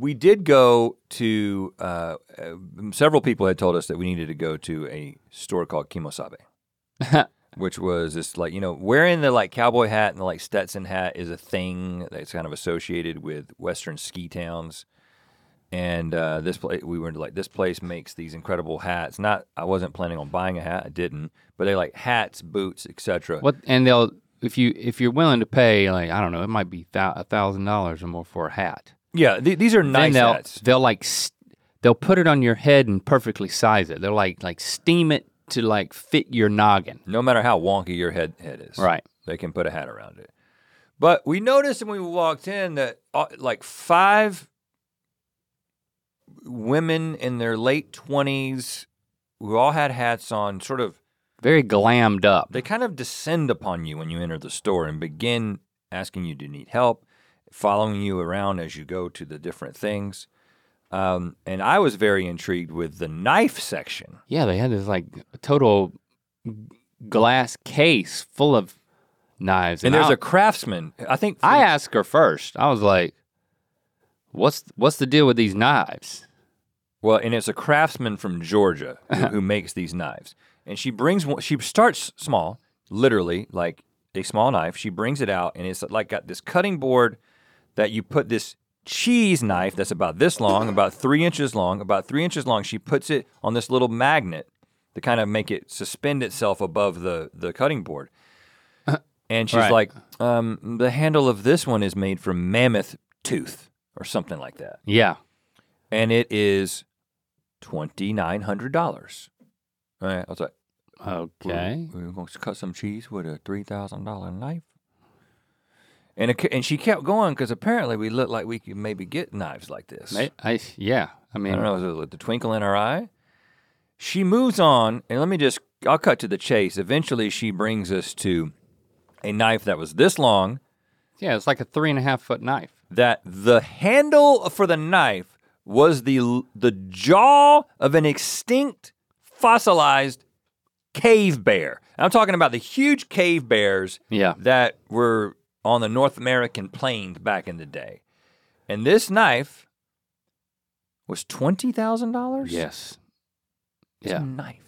we did go to. Uh, uh, several people had told us that we needed to go to a store called Kemo Sabe, which was this like you know wearing the like cowboy hat and the like Stetson hat is a thing that's kind of associated with Western ski towns. And uh, this place, we were like, this place makes these incredible hats. Not, I wasn't planning on buying a hat. I didn't, but they like hats, boots, etc. what and they'll if you if you're willing to pay like I don't know, it might be a thousand dollars or more for a hat. Yeah, th- these are then nice they'll hats. they'll like st- they'll put it on your head and perfectly size it. They'll like like steam it to like fit your noggin. no matter how wonky your head head is. Right. They can put a hat around it. But we noticed when we walked in that uh, like five women in their late 20s who all had hats on sort of Very glammed up. they kind of descend upon you when you enter the store and begin asking you do you need help following you around as you go to the different things. Um, and I was very intrigued with the knife section. Yeah, they had this like total glass case full of knives. And there's a craftsman. I think I asked her first. I was like, "What's what's the deal with these knives?" Well, and it's a craftsman from Georgia who, who makes these knives. And she brings one, she starts small, literally like a small knife. She brings it out and it's like got this cutting board that you put this cheese knife that's about this long, about three inches long, about three inches long. She puts it on this little magnet to kind of make it suspend itself above the, the cutting board. And she's Right. like, um, the handle of this one is made from mammoth tooth or something like that Yeah. and it is twenty nine hundred dollars. All right, I was like, Okay. we're going to cut some cheese with a three thousand dollar knife. And it, and she kept going because apparently we looked like we could maybe get knives like this. I, I yeah. I mean, I don't know, was it with the twinkle in her eye? She moves on, and let me just, I'll cut to the chase. Eventually, she brings us to a knife that was this long, yeah, it's like a three and a half foot knife. that the handle for the knife was the the jaw of an extinct fossilized cave bear. I'm talking about the huge cave bears Yeah. that were on the North American plains back in the day. And this knife was twenty thousand dollars. Yes. It's Yeah. a knife.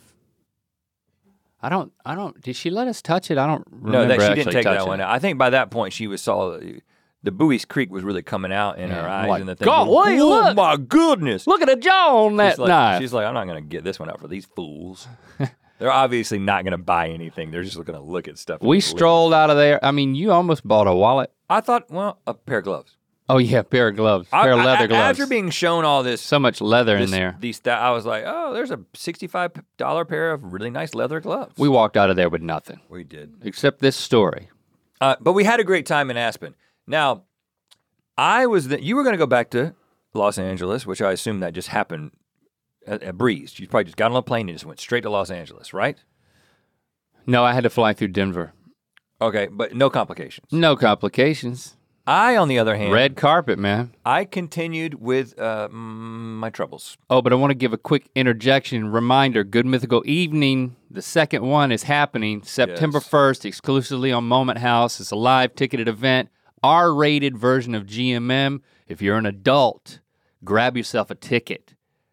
I don't. I don't. Did she let us touch it? I don't No, that she didn't take that one it. out. I think by that point she was saw the Bowie's Creek was really coming out in her eyes like, and the thing. "God, wait, oh look." my goodness! Look at the jaw on that she's like, knife. She's like, I'm not gonna get this one out for these fools. They're obviously not gonna buy anything. They're just gonna look at stuff. we strolled out of there. I mean, you almost bought a wallet. I thought, well, a pair of gloves. Oh yeah, a pair of gloves, I- pair of leather I- gloves. After being shown all this, so much leather this in there, these sta- I was like, oh, there's a sixty-five dollar pair of really nice leather gloves. we walked out of there with nothing we did. except this story. Uh, but we had a great time in Aspen. Now, I was the, you were going to go back to Los Angeles, which I assume that just happened a, a breeze. You probably just got on a plane and just went straight to Los Angeles, right? No, I had to fly through Denver. Okay, but no complications. No complications. I, on the other hand, Red carpet, man. I continued with uh, my troubles. Oh, but I want to give a quick interjection reminder. Good Mythical Evening, the second one is happening September Yes. 1st, exclusively on Moment House. It's a live ticketed event, R rated version of GMM. If you're an adult, grab yourself a ticket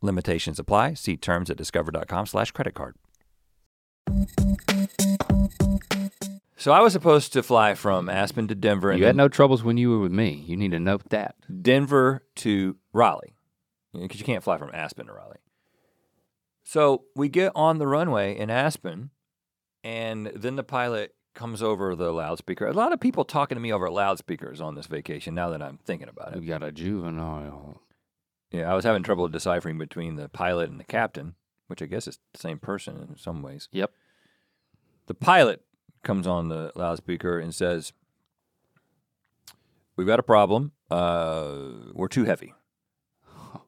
Limitations apply. See terms at discover.com/slash credit card. So I was supposed to fly from Aspen to Denver and You had no troubles when you were with me. You need to note that. Denver to Raleigh, because you can't fly from Aspen to Raleigh. So we get on the runway in Aspen, and then the pilot comes over the loudspeaker. A lot of people talking to me over loudspeakers on this vacation. Now that I'm thinking about it, We got a juvenile. Yeah, I was having trouble deciphering between the pilot and the captain, which I guess is the same person in some ways. Yep. The pilot comes on the loudspeaker and says, "We've got a problem. Uh, we're too heavy."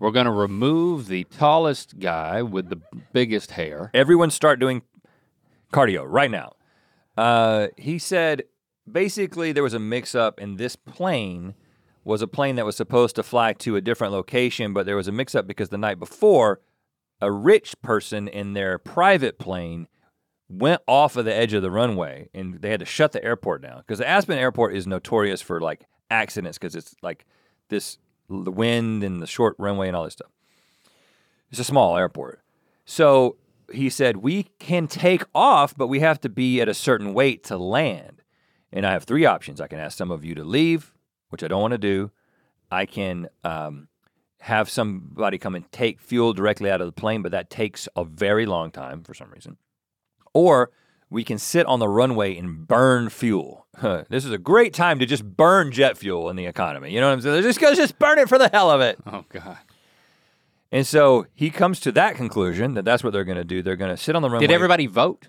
We're going to remove the tallest guy with the biggest hair. Everyone start doing cardio right now. Uh, he said basically there was a mix up, and this plane was a plane that was supposed to fly to a different location, but there was a mix up because the night before, a rich person in their private plane went off of the edge of the runway and they had to shut the airport down because the Aspen airport is notorious for like accidents because it's like this the wind and the short runway and all this stuff. It's a small airport. So he said, We can take off, but we have to be at a certain weight to land. And I have three options. I can ask some of you to leave, which I don't want to do. I can um, have somebody come and take fuel directly out of the plane, but that takes a very long time for some reason. Or we can sit on the runway and burn fuel. this is a great time to just burn jet fuel in the economy. You know what I'm saying? Just go, just burn it for the hell of it. Oh God. And so he comes to that conclusion that that's what they're going to do. They're going to sit on the runway. Did everybody vote?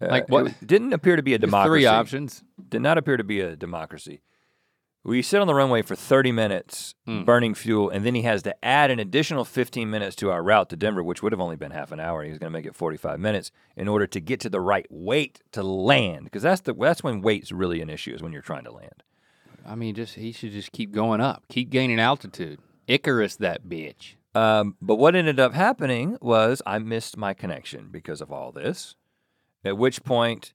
Uh, like, what- didn't appear to be a democracy. Three options. Did not appear to be a democracy. We sit on the runway for 30 minutes Hmm. burning fuel, and then he has to add an additional 15 minutes to our route to Denver, which would have only been half an hour. He was going to make it 45 minutes in order to get to the right weight to land, because that's the that's when weight's really an issue is when you're trying to land. I mean, just he should just keep going up, keep gaining altitude. Icarus, that bitch. Um, but what ended up happening was I missed my connection because of all this. At which point,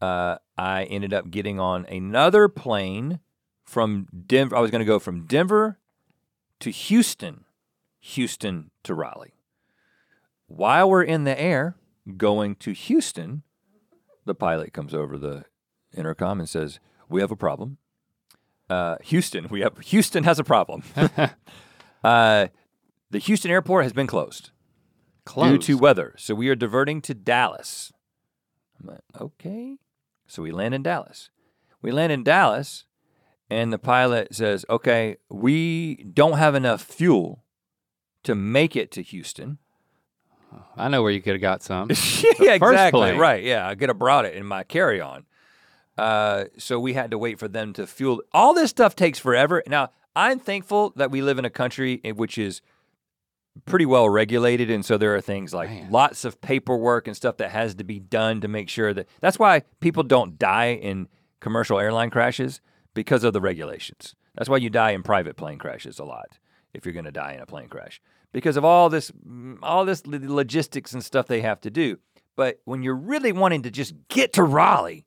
uh, I ended up getting on another plane from Denver. I was going to go from Denver to Houston, Houston to Raleigh. While we're in the air going to Houston, the pilot comes over the intercom and says, "We have a problem. Uh, Houston, we have Houston has a problem. uh, the Houston airport has been closed." Close. due to weather. So we are diverting to Dallas. I'm like, okay. So we land in Dallas. We land in Dallas, and the pilot says, okay, we don't have enough fuel to make it to Houston. I know where you could have got some. yeah, exactly. plane. Right. Yeah. I could have brought it in my carry on. Uh, so we had to wait for them to fuel. All this stuff takes forever. Now, I'm thankful that we live in a country which is pretty well regulated. And so there are things like Man. lots of paperwork and stuff that has to be done to make sure that that's why people don't die in commercial airline crashes because of the regulations. That's why you die in private plane crashes a lot if you're going to die in a plane crash because of all this mm, all this logistics and stuff they have to do. But when you're really wanting to just get to Raleigh,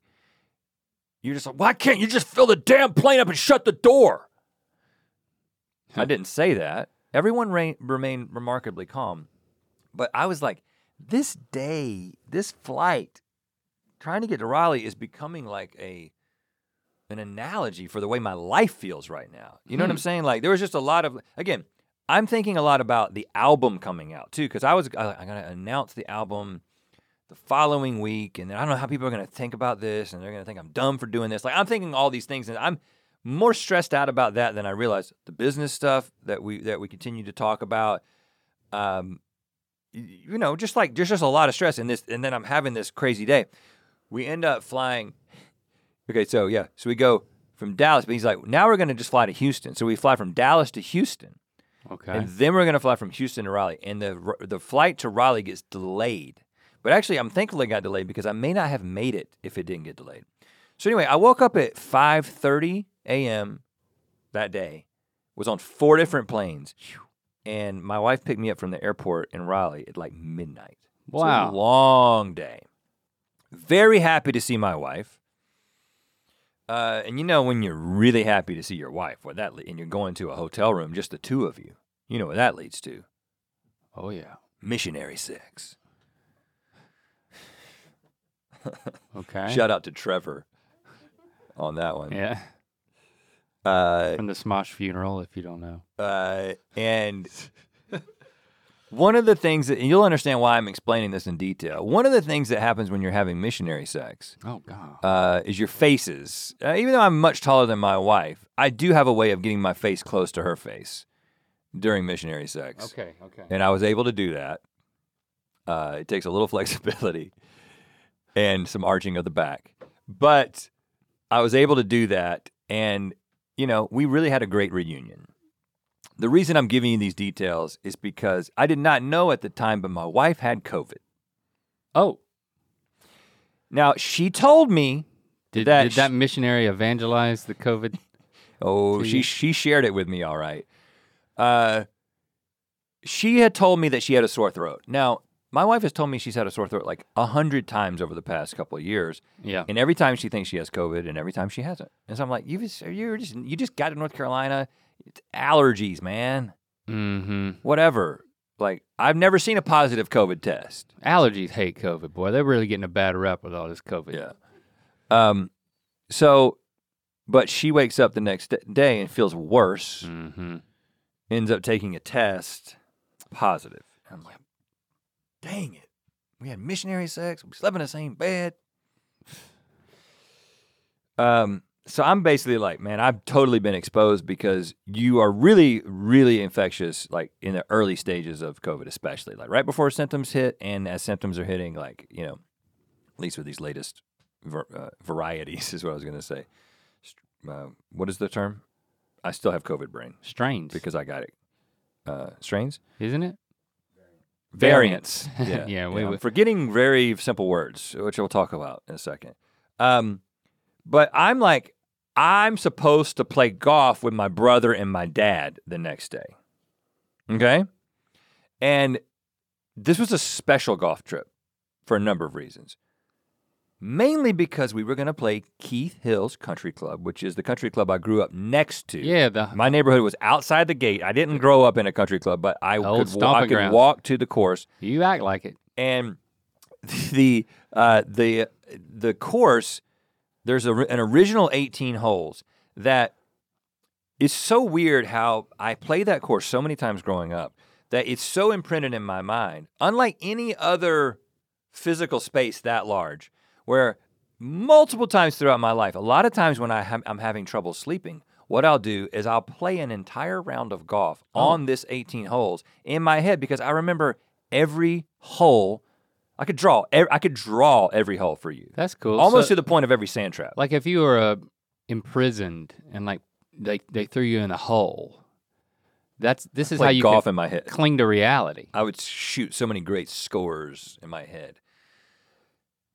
you're just like, why can't you just fill the damn plane up and shut the door? I didn't say that. Everyone ra- remained remarkably calm. But I was like, this day, this flight, trying to get to Raleigh is becoming like a an analogy for the way my life feels right now. You know what I'm saying? Like there was just a lot of again, I'm thinking a lot about the album coming out too because I was I, I'm gonna announce the album the following week, and I don't know how people are gonna think about this, and they're gonna think I'm dumb for doing this. Like I'm thinking all these things, and I'm more stressed out about that than I realized. The business stuff that we that we continue to talk about, um, you know, just like there's just a lot of stress in this, and then I'm having this crazy day. We end up flying. Okay, so yeah, so we go from Dallas, but he's like, now we're gonna just fly to Houston. So we fly from Dallas to Houston. Okay. And then we're going to fly from Houston to Raleigh. And the the flight to Raleigh gets delayed. But actually, I'm thankful it got delayed because I may not have made it if it didn't get delayed. So anyway, I woke up at 5:30 a.m. that day. Was on four different planes, and my wife picked me up from the airport in Raleigh at like midnight. It's a Wow. long day. Very happy to see my wife. Uh, and you know when you're really happy to see your wife, what that le- and you're going to a hotel room, just the two of you. You know what that leads to? oh yeah. Missionary sex. Okay. Shout out to Trevor on that one. Yeah. Uh, From the Smosh funeral, if you don't know. uh, and one of the things that you'll understand why I'm explaining this in detail. One of the things that happens when you're having missionary sex Oh God. uh, is your faces. Uh, even though I'm much taller than my wife, I do have a way of getting my face close to her face during missionary sex. Okay. Okay. And I was able to do that. Uh, it takes a little flexibility and some arching of the back. But I was able to do that. And, you know, we really had a great reunion. The reason I'm giving you these details is because I did not know at the time, but my wife had COVID. Oh, Now, she told me, did That did that missionary evangelize the COVID? oh, she, she shared it with me, all right. Uh, she had told me that she had a sore throat. Now, my wife has told me she's had a sore throat like a hundred times over the past couple of years, Yeah. and every time she thinks she has COVID, and every time she hasn't. And so I'm like, you just, you just, you just got to North Carolina. It's allergies, man. Mm-hmm. Whatever. Like, I've never seen a positive COVID test. Allergies hate COVID, boy. They're really getting a bad rep with all this COVID. Yeah. Um. So, but she wakes up the next day and feels worse. Mm-hmm. ends up taking a test positive. I'm like, dang it. We had missionary sex. We slept in the same bed. Um, so I'm basically like, man, I've totally been exposed because you are really, really infectious, like in the early stages of COVID, especially like right before symptoms hit, and as symptoms are hitting, like you know, at least with these latest ver- uh, varieties, is what I was gonna say. Uh, what is the term? I still have COVID brain Strange, because I got it. Uh, strains, isn't it? variants. Variants. Yeah, we I'm forgetting very simple words, which we'll talk about in a second. Um, but I'm like, I'm supposed to play golf with my brother and my dad the next day. Okay, and this was a special golf trip for a number of reasons. Mainly because we were going to play Keith Hills Country Club, which is the country club I grew up next to. Yeah, the My neighborhood was outside the gate. I didn't grow up in a country club, but I could, wa- I could walk to the course. you act like it. And the uh, the the course, there's a, an original 18 holes that is so weird how I played that course so many times growing up that it's so imprinted in my mind. Unlike any other physical space that large, where multiple times throughout my life, a lot of times when I ha- I'm having trouble sleeping, what I'll do is I'll play an entire round of golf oh. on this 18 holes in my head because I remember every hole. I could draw. I could draw every hole for you, That's cool. almost So, to the point of every sand trap. like if you were uh, imprisoned and like they they threw you in a hole. That's this is how you golf in my head. cling to reality. I would shoot so many great scores in my head.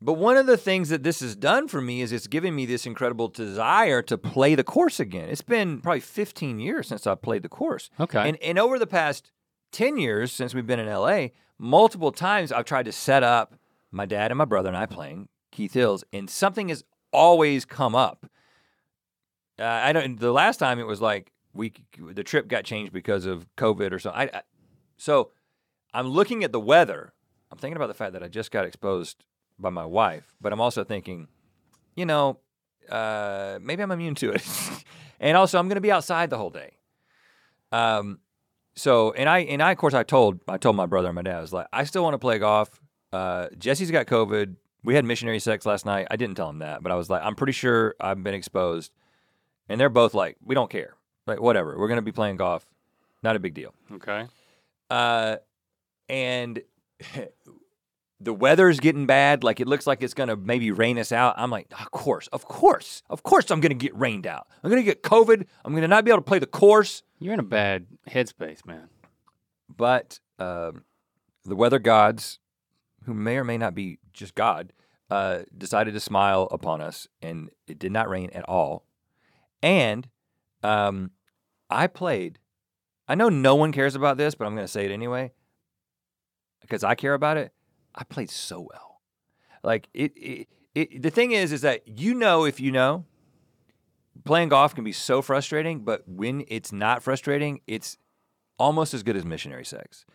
But one of the things that this has done for me is it's given me this incredible desire to play the course again. It's been probably 15 years since I played the course. Okay. And, and over the past 10 years since we've been in LA, multiple times I've tried to set up my dad and my brother and I playing Keith Hills, and something has always come up. Uh, I don't. The last time it was like we the trip got changed because of COVID or something. I, I, so I'm looking at the weather. I'm thinking about the fact that I just got exposed by my wife, but I'm also thinking, you know, uh, maybe I'm immune to it, and also I'm going to be outside the whole day. Um, so and I and I of course I told I told my brother and my dad I was like I still want to play golf. Uh, Jessie's got COVID. We had missionary sex last night. I didn't tell him that, but I was like I'm pretty sure I've been exposed, and they're both like we don't care. Like whatever, we're going to be playing golf. Not a big deal. okay. Uh, and the weather's getting bad. Like it looks like it's gonna maybe rain us out. I'm like, of course, of course, of course, I'm gonna get rained out. I'm gonna get COVID. I'm gonna not be able to play the course. You're in a bad headspace, man. But um, the weather gods, who may or may not be just God, uh, decided to smile upon us, and it did not rain at all. And um, I played. I know no one cares about this, but I'm going to say it anyway because I care about it. I played so well. Like it, it, it. The thing is, is that you know if you know, playing golf can be so frustrating, but when it's not frustrating, it's almost as good as missionary sex.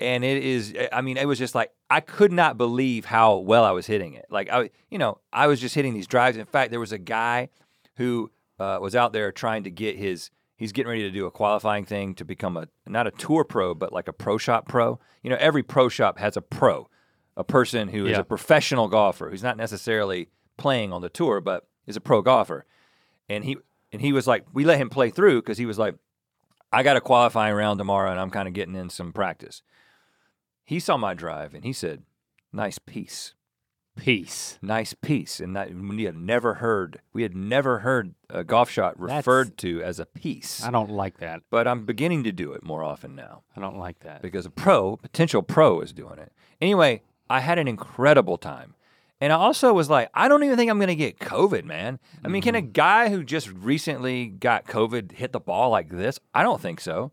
And it is, I mean, it was just like, I could not believe how well I was hitting it. Like, I, you know, I was just hitting these drives. In fact, there was a guy who uh, was out there trying to get his, he's getting ready to do a qualifying thing to become a, not a tour pro, but like a pro shop pro. You know, every pro shop has a pro, a person who is Yeah. a professional golfer who's not necessarily playing on the tour, but is a pro golfer. And he, and he was like, we let him play through because he was like, I got a qualifying round tomorrow and I'm kind of getting in some practice. He saw my drive and he said, nice piece, Peace. nice piece. And that we had never heard, we had never heard a golf shot That's- referred to as a piece. I don't like that. But I'm beginning to do it more often now I don't like that. because a pro, potential pro, is doing it. Anyway, I had an incredible time. And I also was like, I don't even think I'm going to get COVID, man. I mean, can a mm-hmm. guy who just recently got COVID hit the ball like this? I don't think so.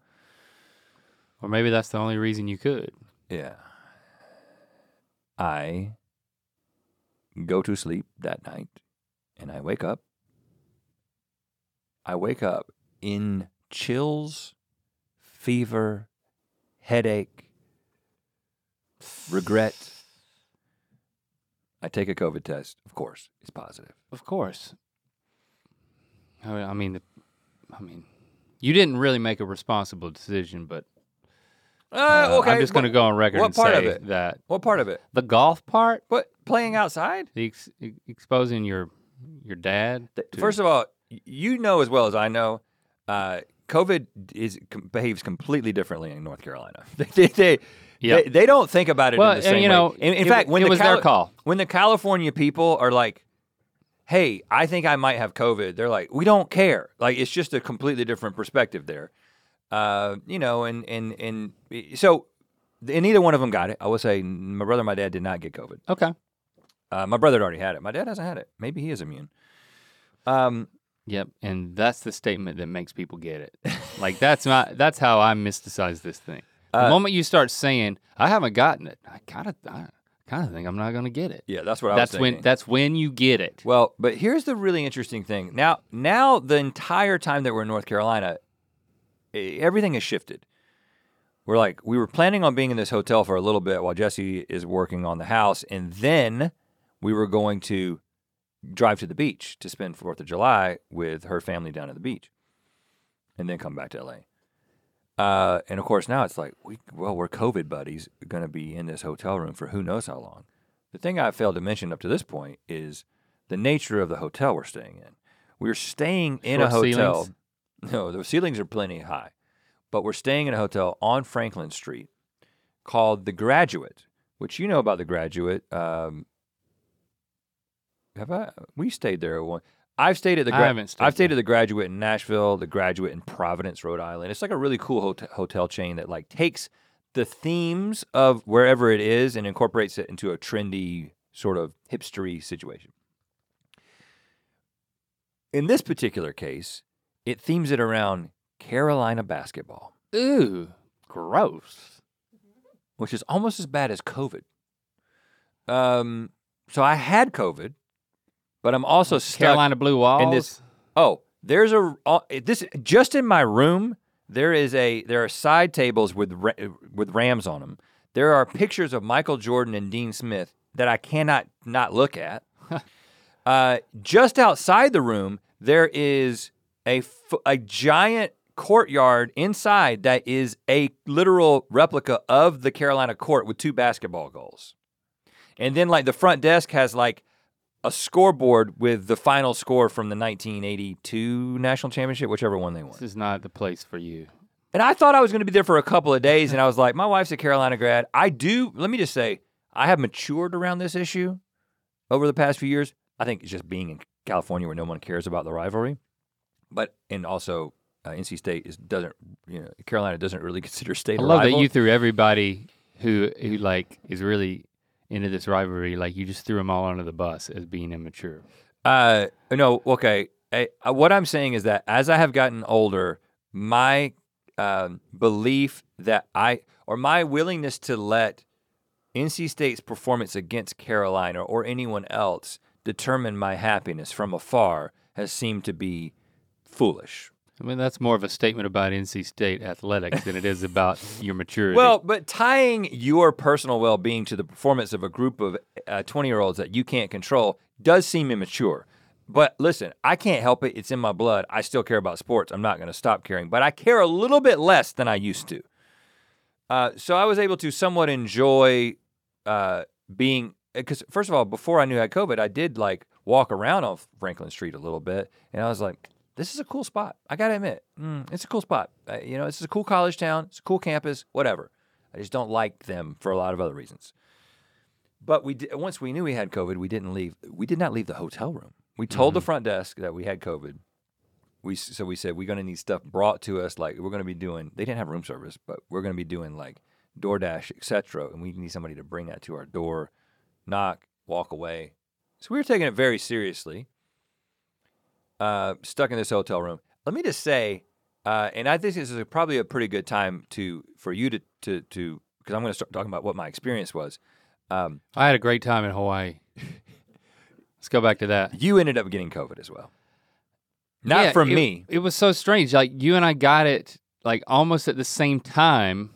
Or maybe that's the only reason you could. Yeah. I go to sleep that night and I wake up. I wake up in chills, fever, headache, regret. I take a COVID test. Of course, it's positive. Of course. I mean, I mean, the, I mean, you didn't really make a responsible decision, but uh, I'm just going to go on record what and part of say it? that What part of it? the golf part, What playing outside? the ex- exposing your your dad. To- First of all, you know as well as I know, uh, COVID is behaves completely differently in North Carolina. they, they, they, Yep. they, they don't think about it well, in the and, same you know, way. In, in it- fact, when it the was their call. when the California people are like, "Hey, I think I might have COVID," they're like, "We don't care." Like it's just a completely different perspective there. Uh, you know, and and and so, and neither one of them got it. I will say, my brother and my dad did not get COVID. Okay. Uh, my brother had already had it. My dad hasn't had it. Maybe he is immune. Um, Yep, and that's the statement that makes people get it. like that's not that's how I mysticize this thing. The Uh, moment you start saying, "I haven't gotten it," I kind of I kind of think I'm not going to get it. yeah, that's what I that's was when thinking. that's when you get it. Well, but here's the really interesting thing. Now, now the entire time that we're in North Carolina, everything has shifted. We're like we were planning on being in this hotel for a little bit while Jesse is working on the house, and then we were going to drive to the beach to spend Fourth of July with her family down at the beach, and then come back to LA. Uh, and of course, now it's like we well, we're COVID buddies, going to be in this hotel room for who knows how long. The thing I failed to mention up to this point is the nature of the hotel we're staying in. We're staying in a hotel. ceilings? No, the ceilings are plenty high, but we're staying in a hotel on Franklin Street called the Graduate, which you know about the Graduate. Um, have I? We stayed there one. I've stayed at the. I haven't stayed I've stayed at the Graduate in Nashville, the Graduate in Providence, Rhode Island. It's like a really cool hotel, hotel chain that like takes the themes of wherever it is and incorporates it into a trendy sort of hipstery situation. In this particular case, it themes it around Carolina basketball, Ooh, gross. which is almost as bad as COVID. Um, so I had COVID, but I'm also stuck Carolina blue walls. in this. Oh, there's a uh, this just in my room. There is a there are side tables with with Rams on them. There are pictures of Michael Jordan and Dean Smith that I cannot not look at. uh, just outside the room, there is a a giant courtyard inside that is a literal replica of the Carolina court with two basketball goals. And then like the front desk has like a scoreboard with the final score from the 1982 national championship, whichever one they won. This is not the place for you. And I thought I was going to be there for a couple of days, and I was like, my wife's a Carolina grad. I do. Let me just say, I have matured around this issue over the past few years. I think it's just being in California where no one cares about the rivalry, but and also uh, NC State is doesn't you know Carolina doesn't really consider state I love rival. that you threw everybody who who like is really into this rivalry. Like you just threw them all under the bus as being immature. Uh, no, okay. I, uh, what I'm saying is that as I have gotten older, my um, belief that I or my willingness to let NC State's performance against Carolina or anyone else determine my happiness from afar has seemed to be foolish. I mean, that's more of a statement about NC State athletics than it is about your maturity. Well, but tying your personal well being to the performance of a group of 20 year olds that you can't control does seem immature. But listen, I can't help it. It's in my blood. I still care about sports. I'm not going to stop caring, but I care a little bit less than I used to. Uh, so I was able to somewhat enjoy uh, being, because first of all, before I knew I had COVID, I did like walk around on Franklin Street a little bit. And I was like, this is a cool spot. I got to admit, mm, it's a cool spot. Uh, you know, it's a cool college town. It's a cool campus, whatever. I just don't like them for a lot of other reasons. But we did, once we knew we had COVID, we didn't leave. We did not leave the hotel room. We told the front desk that we had COVID. We so we said we're going to need stuff brought to us. Like we're going to be doing. They didn't have room service, but we're going to be doing like DoorDash, etc. And we need somebody to bring that to our door, knock, walk away. So we were taking it very seriously. Uh, stuck in this hotel room. Let me just say, uh, and I think this is a, probably a pretty good time to for you to to to because I'm going to start talking about what my experience was. Um, I had a great time in Hawaii. Let's go back to that. you ended up getting COVID as well. Not Yeah, from it- me. It was so strange. Like you and I got it like almost at the same time,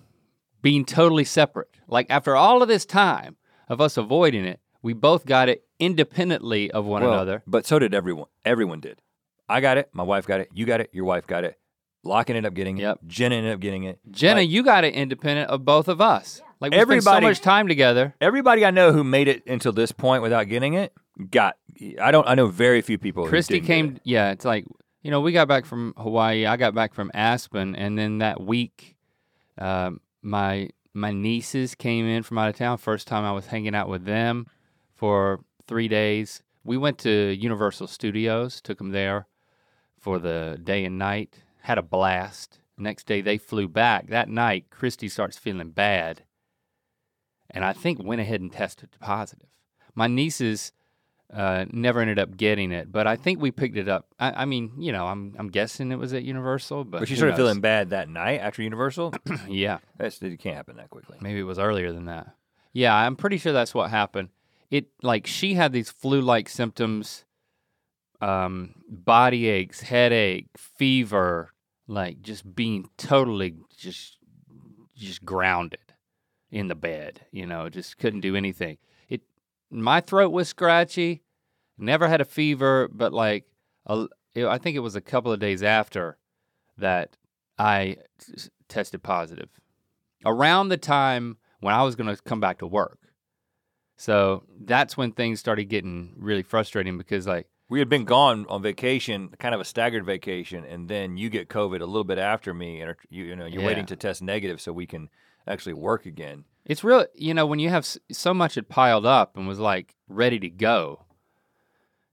being totally separate. Like after all of this time of us avoiding it, we both got it independently of one Well, another. But so did everyone. Everyone did. I got it. My wife got it. You got it. Your wife got it. Locke ended up getting it. Jenna ended up getting it. Jenna, like- you got it independent of both of us. Like we spent so much time together. Everybody I know who made it until this point without getting it got. I don't. I know very few people. who Christy didn't get came. it. Yeah, it's like you know we got back from Hawaii. I got back from Aspen, and then that week, um, my my nieces came in from out of town. First time I was hanging out with them for three days. We went to Universal Studios. Took them there for the day and night. Had a blast. Next day they flew back. That night, Christy starts feeling bad, and I think went ahead and tested positive. My nieces uh, never ended up getting it, but I think we picked it up. I, I mean, you know, I'm I'm guessing it was at Universal, but But she started feeling bad that night after Universal. yeah, That's it can't happen that quickly. maybe it was earlier than that. Yeah, I'm pretty sure that's what happened. It like she had these flu-like symptoms, um, body aches, headache, fever, like just being totally just just grounded in the bed. You know, just couldn't do anything. It my throat was scratchy. Never had a fever, but like a, I think it was a couple of days after that I s- tested positive. Around the time when I was going to come back to work. So that's when things started getting really frustrating because like We had been gone on vacation, kind of a staggered vacation, and then you get COVID a little bit after me, and you, you know you're Yeah. waiting to test negative so we can actually work again. It's real, you know, when you have so much had piled up and was like ready to go.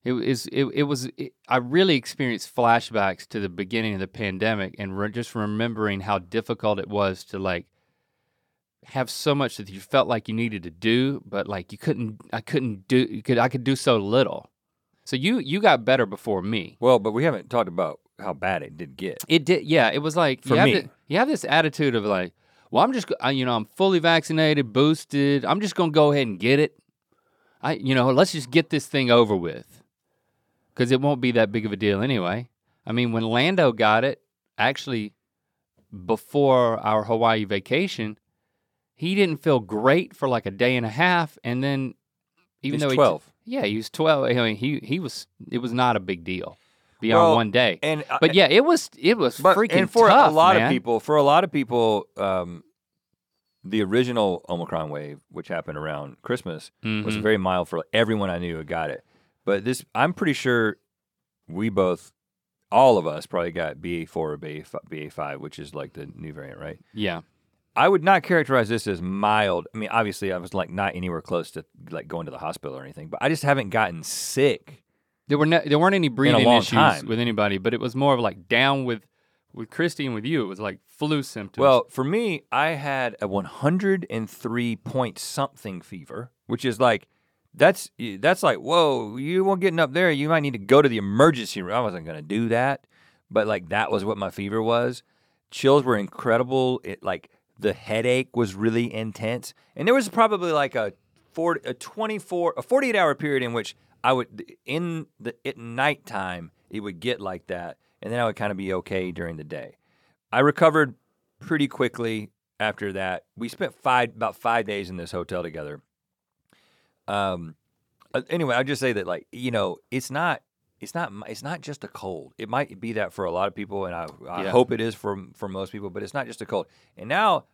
It was, it, it was, it, I really experienced flashbacks to the beginning of the pandemic and re- just remembering how difficult it was to like have so much that you felt like you needed to do, but like you couldn't, I couldn't do, you could, I could do so little. So you, you got better before me. Well, but we haven't talked about how bad it did get. It did, yeah. It was like For you have, me. thi- you have this attitude of like, well, I'm just, I, you know, I'm fully vaccinated, boosted. I'm just gonna go ahead and get it. I, you know, let's just get this thing over with, because it won't be that big of a deal anyway. I mean, when Lando got it, actually, before our Hawaii vacation, he didn't feel great for like a day and a half, and then even He's though he t- twelve, yeah, he was twelve. I mean, he he was. It was not a big deal beyond Well, one day. and uh, But yeah, it was it was but freaking and for tough, a lot man. of people, for a lot of people, um, the original Omicron wave, which happened around Christmas, was Mhm. very mild for everyone I knew who got it. But this, I'm pretty sure we both, all of us, probably got BA4 or BA5, which is like the new variant, right? yeah, I would not characterize this as mild. I mean, obviously, I was like not anywhere close to like going to the hospital or anything, but I just haven't gotten sick. there were no, there weren't any breathing issues time. with anybody, but it was more of like down with with Christy and with you. It was like flu symptoms. Well, for me, I had a 103 point something fever, which is like that's that's like whoa, you won't getting up there. You might need to go to the emergency room. I wasn't gonna do that, but like that was what my fever was. Chills were incredible. It like the headache was really intense, and there was probably like a 40, a 24, a 48 hour period in which I would in the at nighttime it would get like that, and then I would kind of be okay during the day. I recovered pretty quickly after that. We spent five about five days in this hotel together. Um. uh, Anyway, I'll just say that like you know it's not it's not it's not just a cold. It might be that for a lot of people, and I I Yeah. hope it is for for most people. But it's not just a cold. And now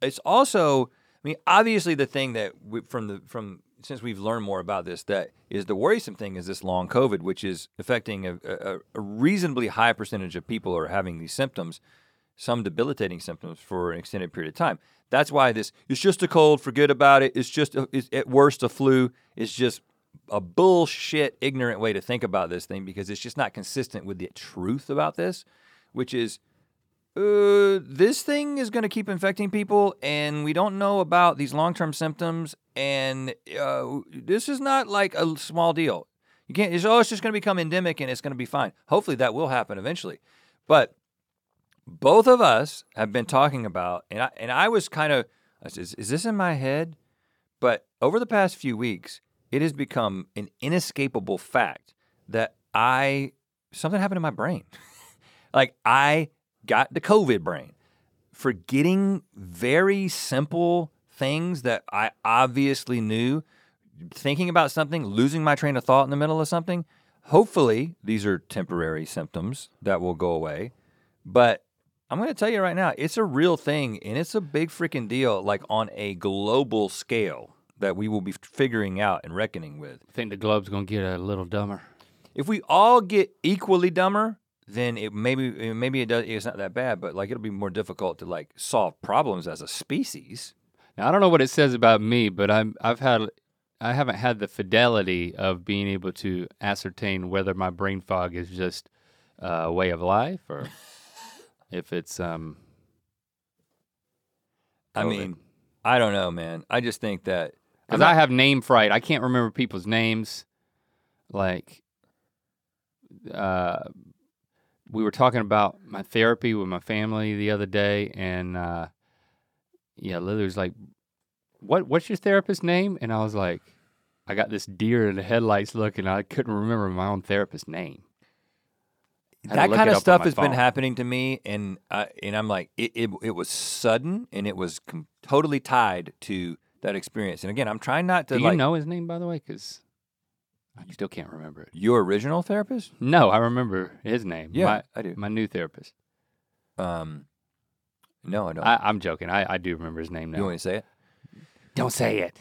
it's also I mean obviously the thing that we, from the from since we've learned more about this that is the worrisome thing is this long COVID, which is affecting a, a, a reasonably high percentage of people are having these symptoms some debilitating symptoms for an extended period of time. That's why this it's just a cold, forget about it. It's just a, it's at worst a flu. It's just a bullshit ignorant way to think about this thing because it's just not consistent with the truth about this, which is uh, this thing is going to keep infecting people, and we don't know about these long term symptoms. And uh, this is not like a small deal. You can't. It's, oh, it's just going to become endemic, and it's going to be fine. Hopefully, that will happen eventually. But both of us have been talking about, and I and I was kind of, is, is this in my head? But over the past few weeks, it has become an inescapable fact that I something happened to my brain. like I got the COVID brain, forgetting very simple things that I obviously knew, thinking about something, losing my train of thought in the middle of something. Hopefully, these are temporary symptoms that will go away. But I'm going to tell you right now, it's a real thing and it's a big freaking deal, like on a global scale that we will be figuring out and reckoning with. I think the globe's gonna get a little dumber. If we all get equally dumber, then it maybe maybe it does it's not that bad, but like it'll be more difficult to like solve problems as a species. Now I don't know what it says about me, but I'm I've had I haven't had the fidelity of being able to ascertain whether my brain fog is just uh, a way of life or if it's um. I COVID. mean, I don't know, man. I just think that Because I have name fright. I can't remember people's names. Like, uh, we were talking about my therapy with my family the other day, and uh, yeah, Lily was like, "What? What's your therapist's name?" And I was like, "I got this deer in the headlights look, and I couldn't remember my own therapist's name." I had to that kind of stuff has been happening to me, and uh, and I'm like, it, it it was sudden, and it was com- totally tied to that experience. And again, I'm trying not to Do you like know his name, by the way? Because I still can't remember it. your original therapist. No, I remember his name. Yeah, my, I do. my new therapist. Um, no, I don't. I, I'm joking. I, I do remember his name now. you want to say it? Don't say it.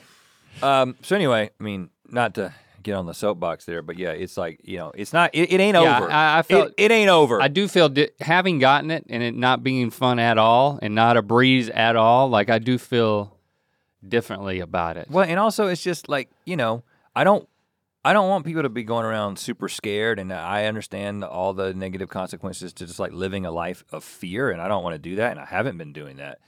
Um, so anyway, I mean, not to get on the soapbox there, but yeah, it's like you know, it's not. It, it ain't Yeah, over. I- I felt- it, it ain't over. I do feel di- having gotten it and it not being fun at all and not a breeze at all. Like I do feel differently about it. Well, and also it's just like you know, I don't, I don't want people to be going around super scared, and I understand all the negative consequences to just like living a life of fear, and I don't want to do that, and I haven't been doing that.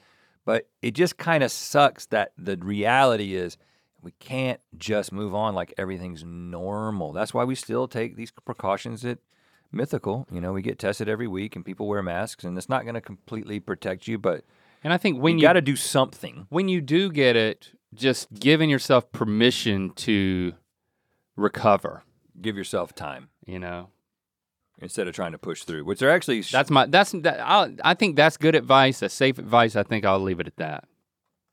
But it just kind of sucks that the reality is we can't just move on like everything's normal. That's why we still take these precautions at Mythical. You know, we get tested every week, and people wear masks, and it's not going to completely protect you, but And I think when you you, got to do something. when you do get it, just giving yourself permission to recover. Give yourself time. You know, instead of trying to push through, which are actually that's my that's that, I'll, I think that's good advice. That's safe advice. I think I'll leave it at that.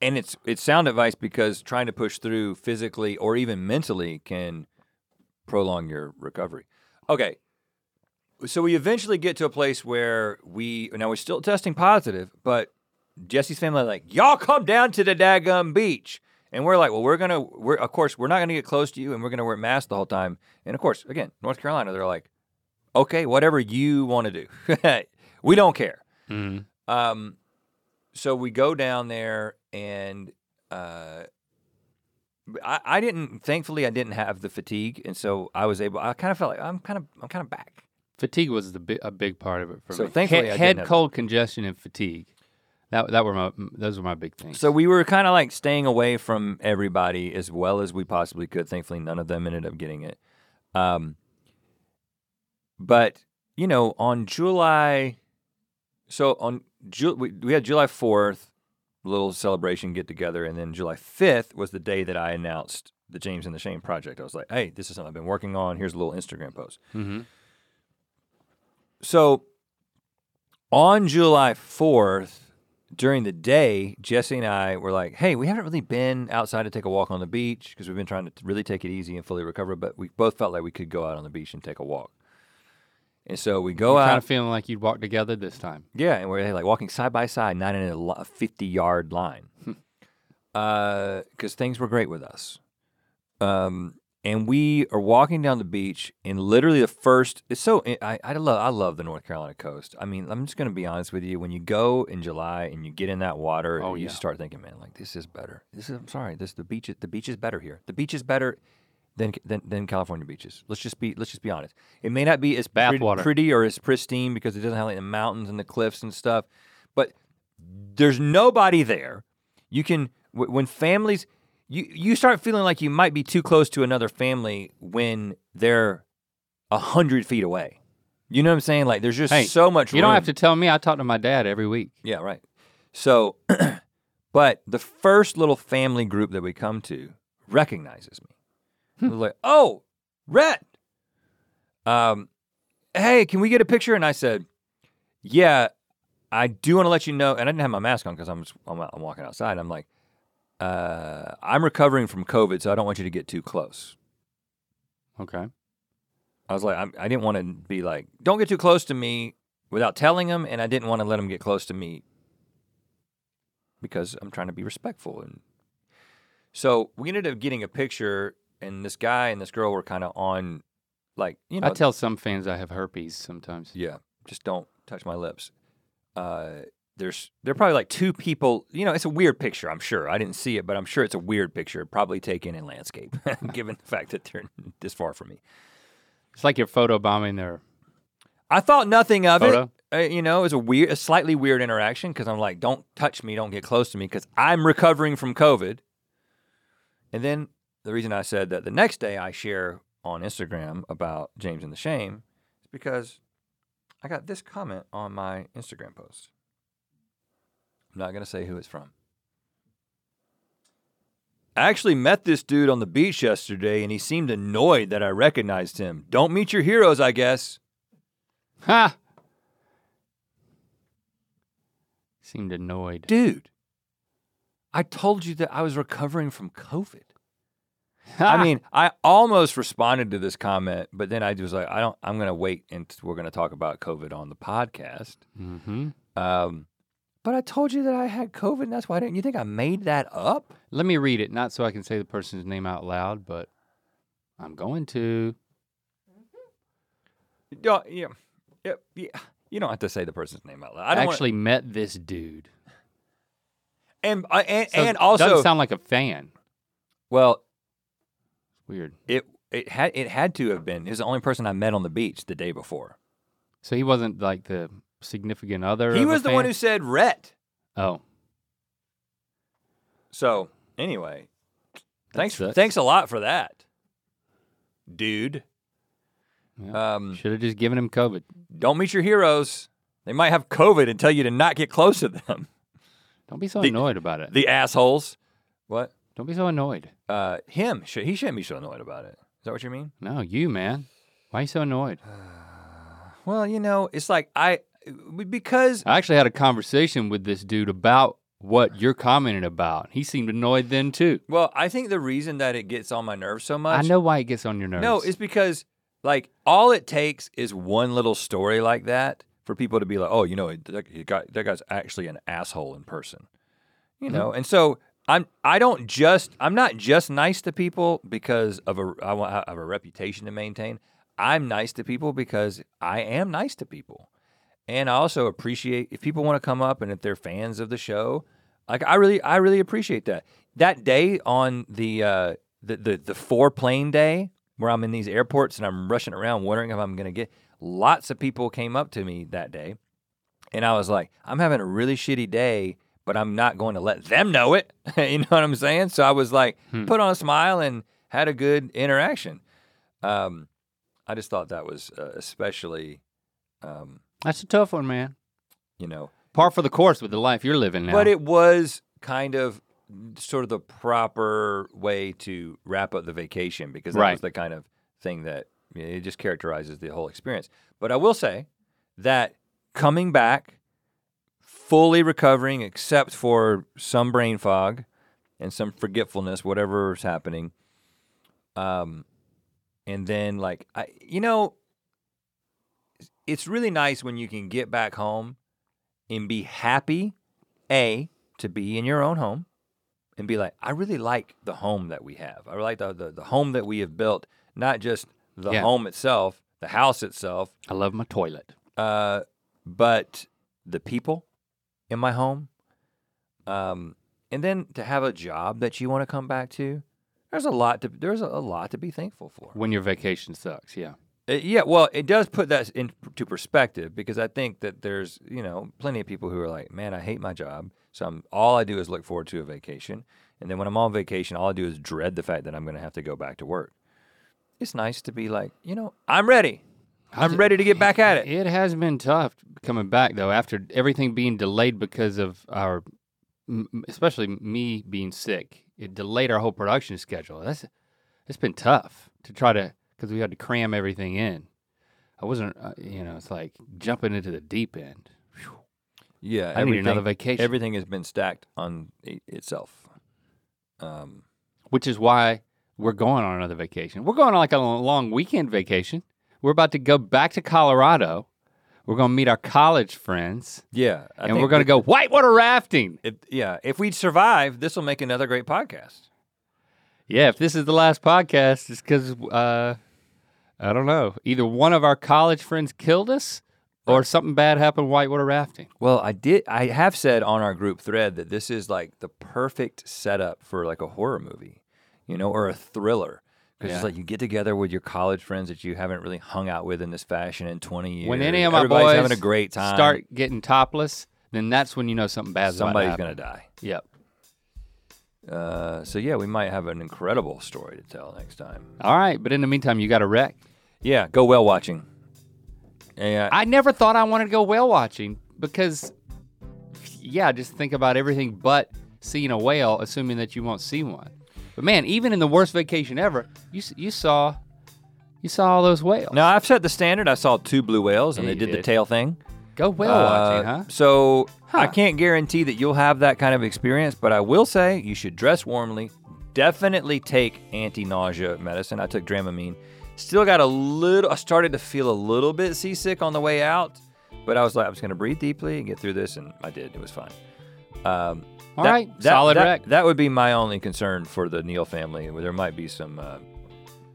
and it's it's sound advice because trying to push through physically or even mentally can prolong your recovery. Okay. So we eventually get to a place where we now we're still testing positive, but Jesse's family like, y'all come down to the daggum beach. And we're like, well, we're gonna we're of course we're not gonna get close to you and we're gonna wear masks the whole time. And of course, again, North Carolina, they're like, okay, whatever you want to do. we don't care. Mm. Um, so we go down there, and uh, I, I didn't. Thankfully, I didn't have the fatigue, and so I was able. I kind of felt like I'm kind of I'm kind of back. Fatigue was the bi- a big part of it for So me. So thankfully head didn't have- cold, congestion, and fatigue. That that were my those were my big things. So we were kind of like staying away from everybody as well as we possibly could. Thankfully, none of them ended up getting it. Um, but you know, on July, so on Ju- we, we had July fourth, little celebration get together, and then July fifth was the day that I announced the James and the Shame project. I was like, hey, this is something I've been working on. Here's a little Instagram post. hmm So on July 4th, during the day, Jesse and I were like, hey, we haven't really been outside to take a walk on the beach because we've been trying to really take it easy and fully recover, but we both felt like we could go out on the beach and take a walk. And so we go out. kind of feeling like you'd walk together this time. Yeah, and we're like walking side by side, not in a 50 yard line. Because things were great with us. Um, and we are walking down the beach, and literally the first, it's so, eh, I, I, love, I love the North Carolina coast. I mean, I'm just going to be honest with you. When you go in July and you get in that water, Oh, you yeah. start thinking, man, like, this is better. This is, I'm sorry, this, the beach, is- the beach is better here. The beach is better. Than, than, than California beaches. Let's just be let's just be honest. It may not be as pretty, Bathwater. pretty or as pristine because it doesn't have like the mountains and the cliffs and stuff, but there's nobody there. You can when families you you start feeling like you might be too close to another family when they're a hundred feet away. You know what I'm saying? Like there's just Hey, so much. You don't have to tell me. I talk to my dad every week. Yeah, right. So, but the first little family group that we come to recognizes me. They're like, "Oh, Rhett, um, hey, can we get a picture?" And I said, "Yeah, I do want to let you know." And I didn't have my mask on because I'm, I'm I'm walking outside. I'm like, uh, "I'm recovering from COVID, so I don't want you to get too close." Okay. I was like, I'm, I didn't want to be like, "Don't get too close to me." without telling him, and I didn't want to let him get close to me because I'm trying to be respectful. And so we ended up getting a picture, and this guy and this girl were kind of on, like you know, I tell some fans I have herpes sometimes. yeah, just don't touch my lips. Uh, there's there are probably like two people. You know, it's a weird picture. I'm sure I didn't see it, but I'm sure it's a weird picture, probably taken in landscape, given the fact that they're this far from me. It's like you're photo bombing their I thought nothing of Photo? it. Uh, you know, it was a weird, a slightly weird interaction because I'm like, don't touch me, don't get close to me because I'm recovering from COVID. And then the reason I said that the next day I share on Instagram about James and the Shame is because I got this comment on my Instagram post. I'm not going to say who it's from. I actually met this dude on the beach yesterday and he seemed annoyed that I recognized him. Don't meet your heroes, I guess. Ha! Seemed annoyed. dude, I told you that I was recovering from COVID. I mean, I almost responded to this comment, but then I was like, I don't. I'm going to wait and we're going to talk about COVID on the podcast. hmm Um, but I told you that I had COVID, and that's why I didn't. You think I made that up? Let me read it, not so I can say the person's name out loud, but I'm going to. Yeah, yeah, yeah. yeah. You don't have to say the person's name out loud. I I don't wanna- actually met this dude. and uh, and, So and also, doesn't sound like a fan. well, Weird. it it had it had to have been. He was the only person I met on the beach the day before. So he wasn't like the significant other. He was the one who said Rhett. Oh, So anyway, thanks sucks. thanks a lot for that, dude. Um, should have just given him COVID. don't meet your heroes. They might have COVID and tell you to not get close to them. Don't be so The- annoyed about it. The assholes. What? Don't be so annoyed. Uh, him. Should, he shouldn't be so annoyed about it. Is that what you mean? No, you man. Why are you so annoyed? Well, you know, it's like I because I actually had a conversation with this dude about what you're commenting about. He seemed annoyed then too. well, I think the reason that it gets on my nerves so much. I know why it gets on your nerves. No, it's because like all it takes is one little story like that for people to be like, oh, you know, that, got, that guy's actually an asshole in person, you mm-hmm. know. And so I'm I don't just I'm not just nice to people because of a I want I have a reputation to maintain. I'm nice to people because I am nice to people. And I also appreciate if people want to come up and if they're fans of the show, like I really I really appreciate that. That day on the uh the the, the four plane day where I'm in these airports and I'm rushing around wondering if I'm going to get lots of people came up to me that day. And I was like, I'm having a really shitty day, but I'm not going to let them know it. you know what I'm saying? So I was like, put on a smile and had a good interaction. Um, I just thought that was uh, especially, um, That's a tough one, man. you know, Par for the course with the life you're living now. but it was kind of sort of the proper way to wrap up the vacation because that Right. was the kind of thing that you know, it just characterizes the whole experience. But I will say that coming back, fully recovering, except for some brain fog and some forgetfulness, whatever's happening. Um, and then like I, you know, it's really nice when you can get back home and be happy, a to be in your own home, and be like, I really like the home that we have. I like the the, the home that we have built, not just the Yeah. home itself, the house itself, I love my toilet. uh, but the people in my home. Um, and then to have a job that you want to come back to, there's a lot to there's a, a lot to be thankful for. When your vacation sucks, yeah. Uh, yeah, well, it does put that into perspective because I think that there's you know plenty of people who are like, man, I hate my job, so I'm all I do is look forward to a vacation, and then when I'm on vacation, all I do is dread the fact that I'm going to have to go back to work. It's nice to be like, you know, I'm ready. I'm ready to get back at it. It has been tough coming back though after everything being delayed because of our, especially me being sick. It delayed our whole production schedule. That's it's been tough to try to because we had to cram everything in. I wasn't, uh, you know, it's like jumping into the deep end. Yeah, I need another vacation. Everything has been stacked on itself. Um, which is why we're going on another vacation. We're going on like a long weekend vacation. We're about to go back to Colorado. We're gonna meet our college friends, Yeah, I and we're gonna that go whitewater rafting. If, yeah, if we survive, this will make another great podcast. Yeah, if this is the last podcast, it's because uh, I don't know. Either one of our college friends killed us, or something bad happened whitewater rafting. Well, I did. I have said on our group thread that this is like the perfect setup for like a horror movie, you know, or a thriller. Because Yeah. it's like you get together with your college friends that you haven't really hung out with in this fashion in 20 years. When any of my Everybody's boys having a great time. start getting topless, then that's when you know something bad's somebody's gonna die. Yep. Uh, so yeah, we might have an incredible story to tell next time. All right, but in the meantime, you got a wreck. Yeah, go whale watching. Yeah, I never thought I wanted to go whale watching because, yeah, just think about everything but seeing a whale, assuming that you won't see one. But man, even in the worst vacation ever, you you saw you saw all those whales. now I've set the standard. I saw two blue whales, and Yeah, they you did, the tail thing. Go whale Uh, watching, huh? So I can't guarantee that you'll have that kind of experience, but I will say you should dress warmly. Definitely take anti-nausea medicine. I took Dramamine. Still got a little. I started to feel a little bit seasick on the way out, but I was like, I was going to breathe deeply and get through this, and I did. It was fine. Um, All that- right, that- solid that, wreck. That would be my only concern for the Neal family. Where there might be some uh,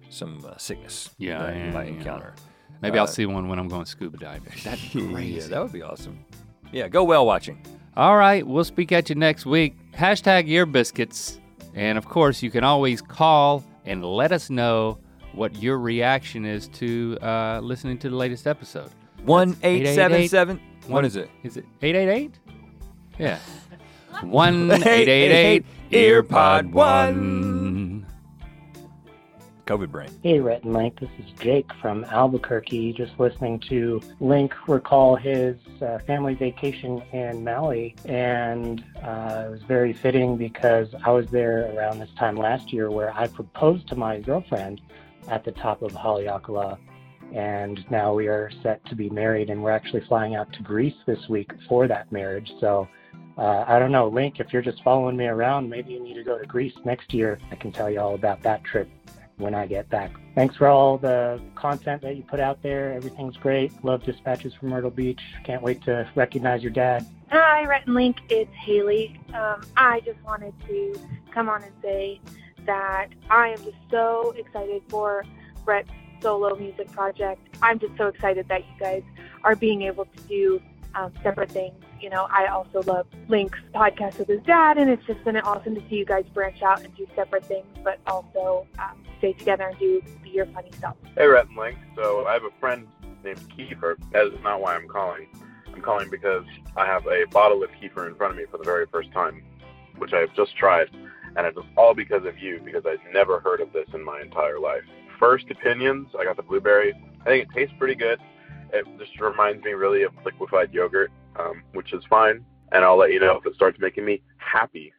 some uh, sickness Yeah, that you yeah, might yeah. encounter. Maybe uh, I'll see one when I'm going scuba diving. That'd be crazy. Yeah, that would be awesome. Yeah, go whale watching. All right, we'll speak at you next week. Hashtag ear biscuits. And of course, you can always call and let us know what your reaction is to uh, listening to the latest episode. One eight seven seven. One- What is it? Is it 888? Yeah. 1 888 Earpod 1. COVID brain. Hey, Rhett and Link. This is Jake from Albuquerque. Just listening to Link recall his uh, family vacation in Maui, and uh, it was very fitting because I was there around this time last year where I proposed to my girlfriend at the top of Haleakala, and now we are set to be married, and we're actually flying out to Greece this week for that marriage. So. Uh, I don't know, Link, if you're just following me around, maybe you need to go to Greece next year. I can tell you all about that trip when I get back. Thanks for all the content that you put out there. Everything's great. Love dispatches from Myrtle Beach. Can't wait to recognize your dad. Hi, Rhett and Link. It's Haley. Um, I just wanted to come on and say that I am just so excited for Rhett's solo music project. I'm just so excited that you guys are being able to do um, separate things. You know, I also love Link's podcast with his dad, and it's just been awesome to see you guys branch out and do separate things, but also um, stay together and do be your funny stuff. Hey, Rhett and Link. So I have a friend named Kiefer. That is not why I'm calling. I'm calling because I have a bottle of kefir in front of me for the very first time, which I have just tried, and it was all because of you, because I'd never heard of this in my entire life. First opinions, I got the blueberry. I think it tastes pretty good. It just reminds me really of liquefied yogurt, um, which is fine. And I'll let you know if it starts making me happy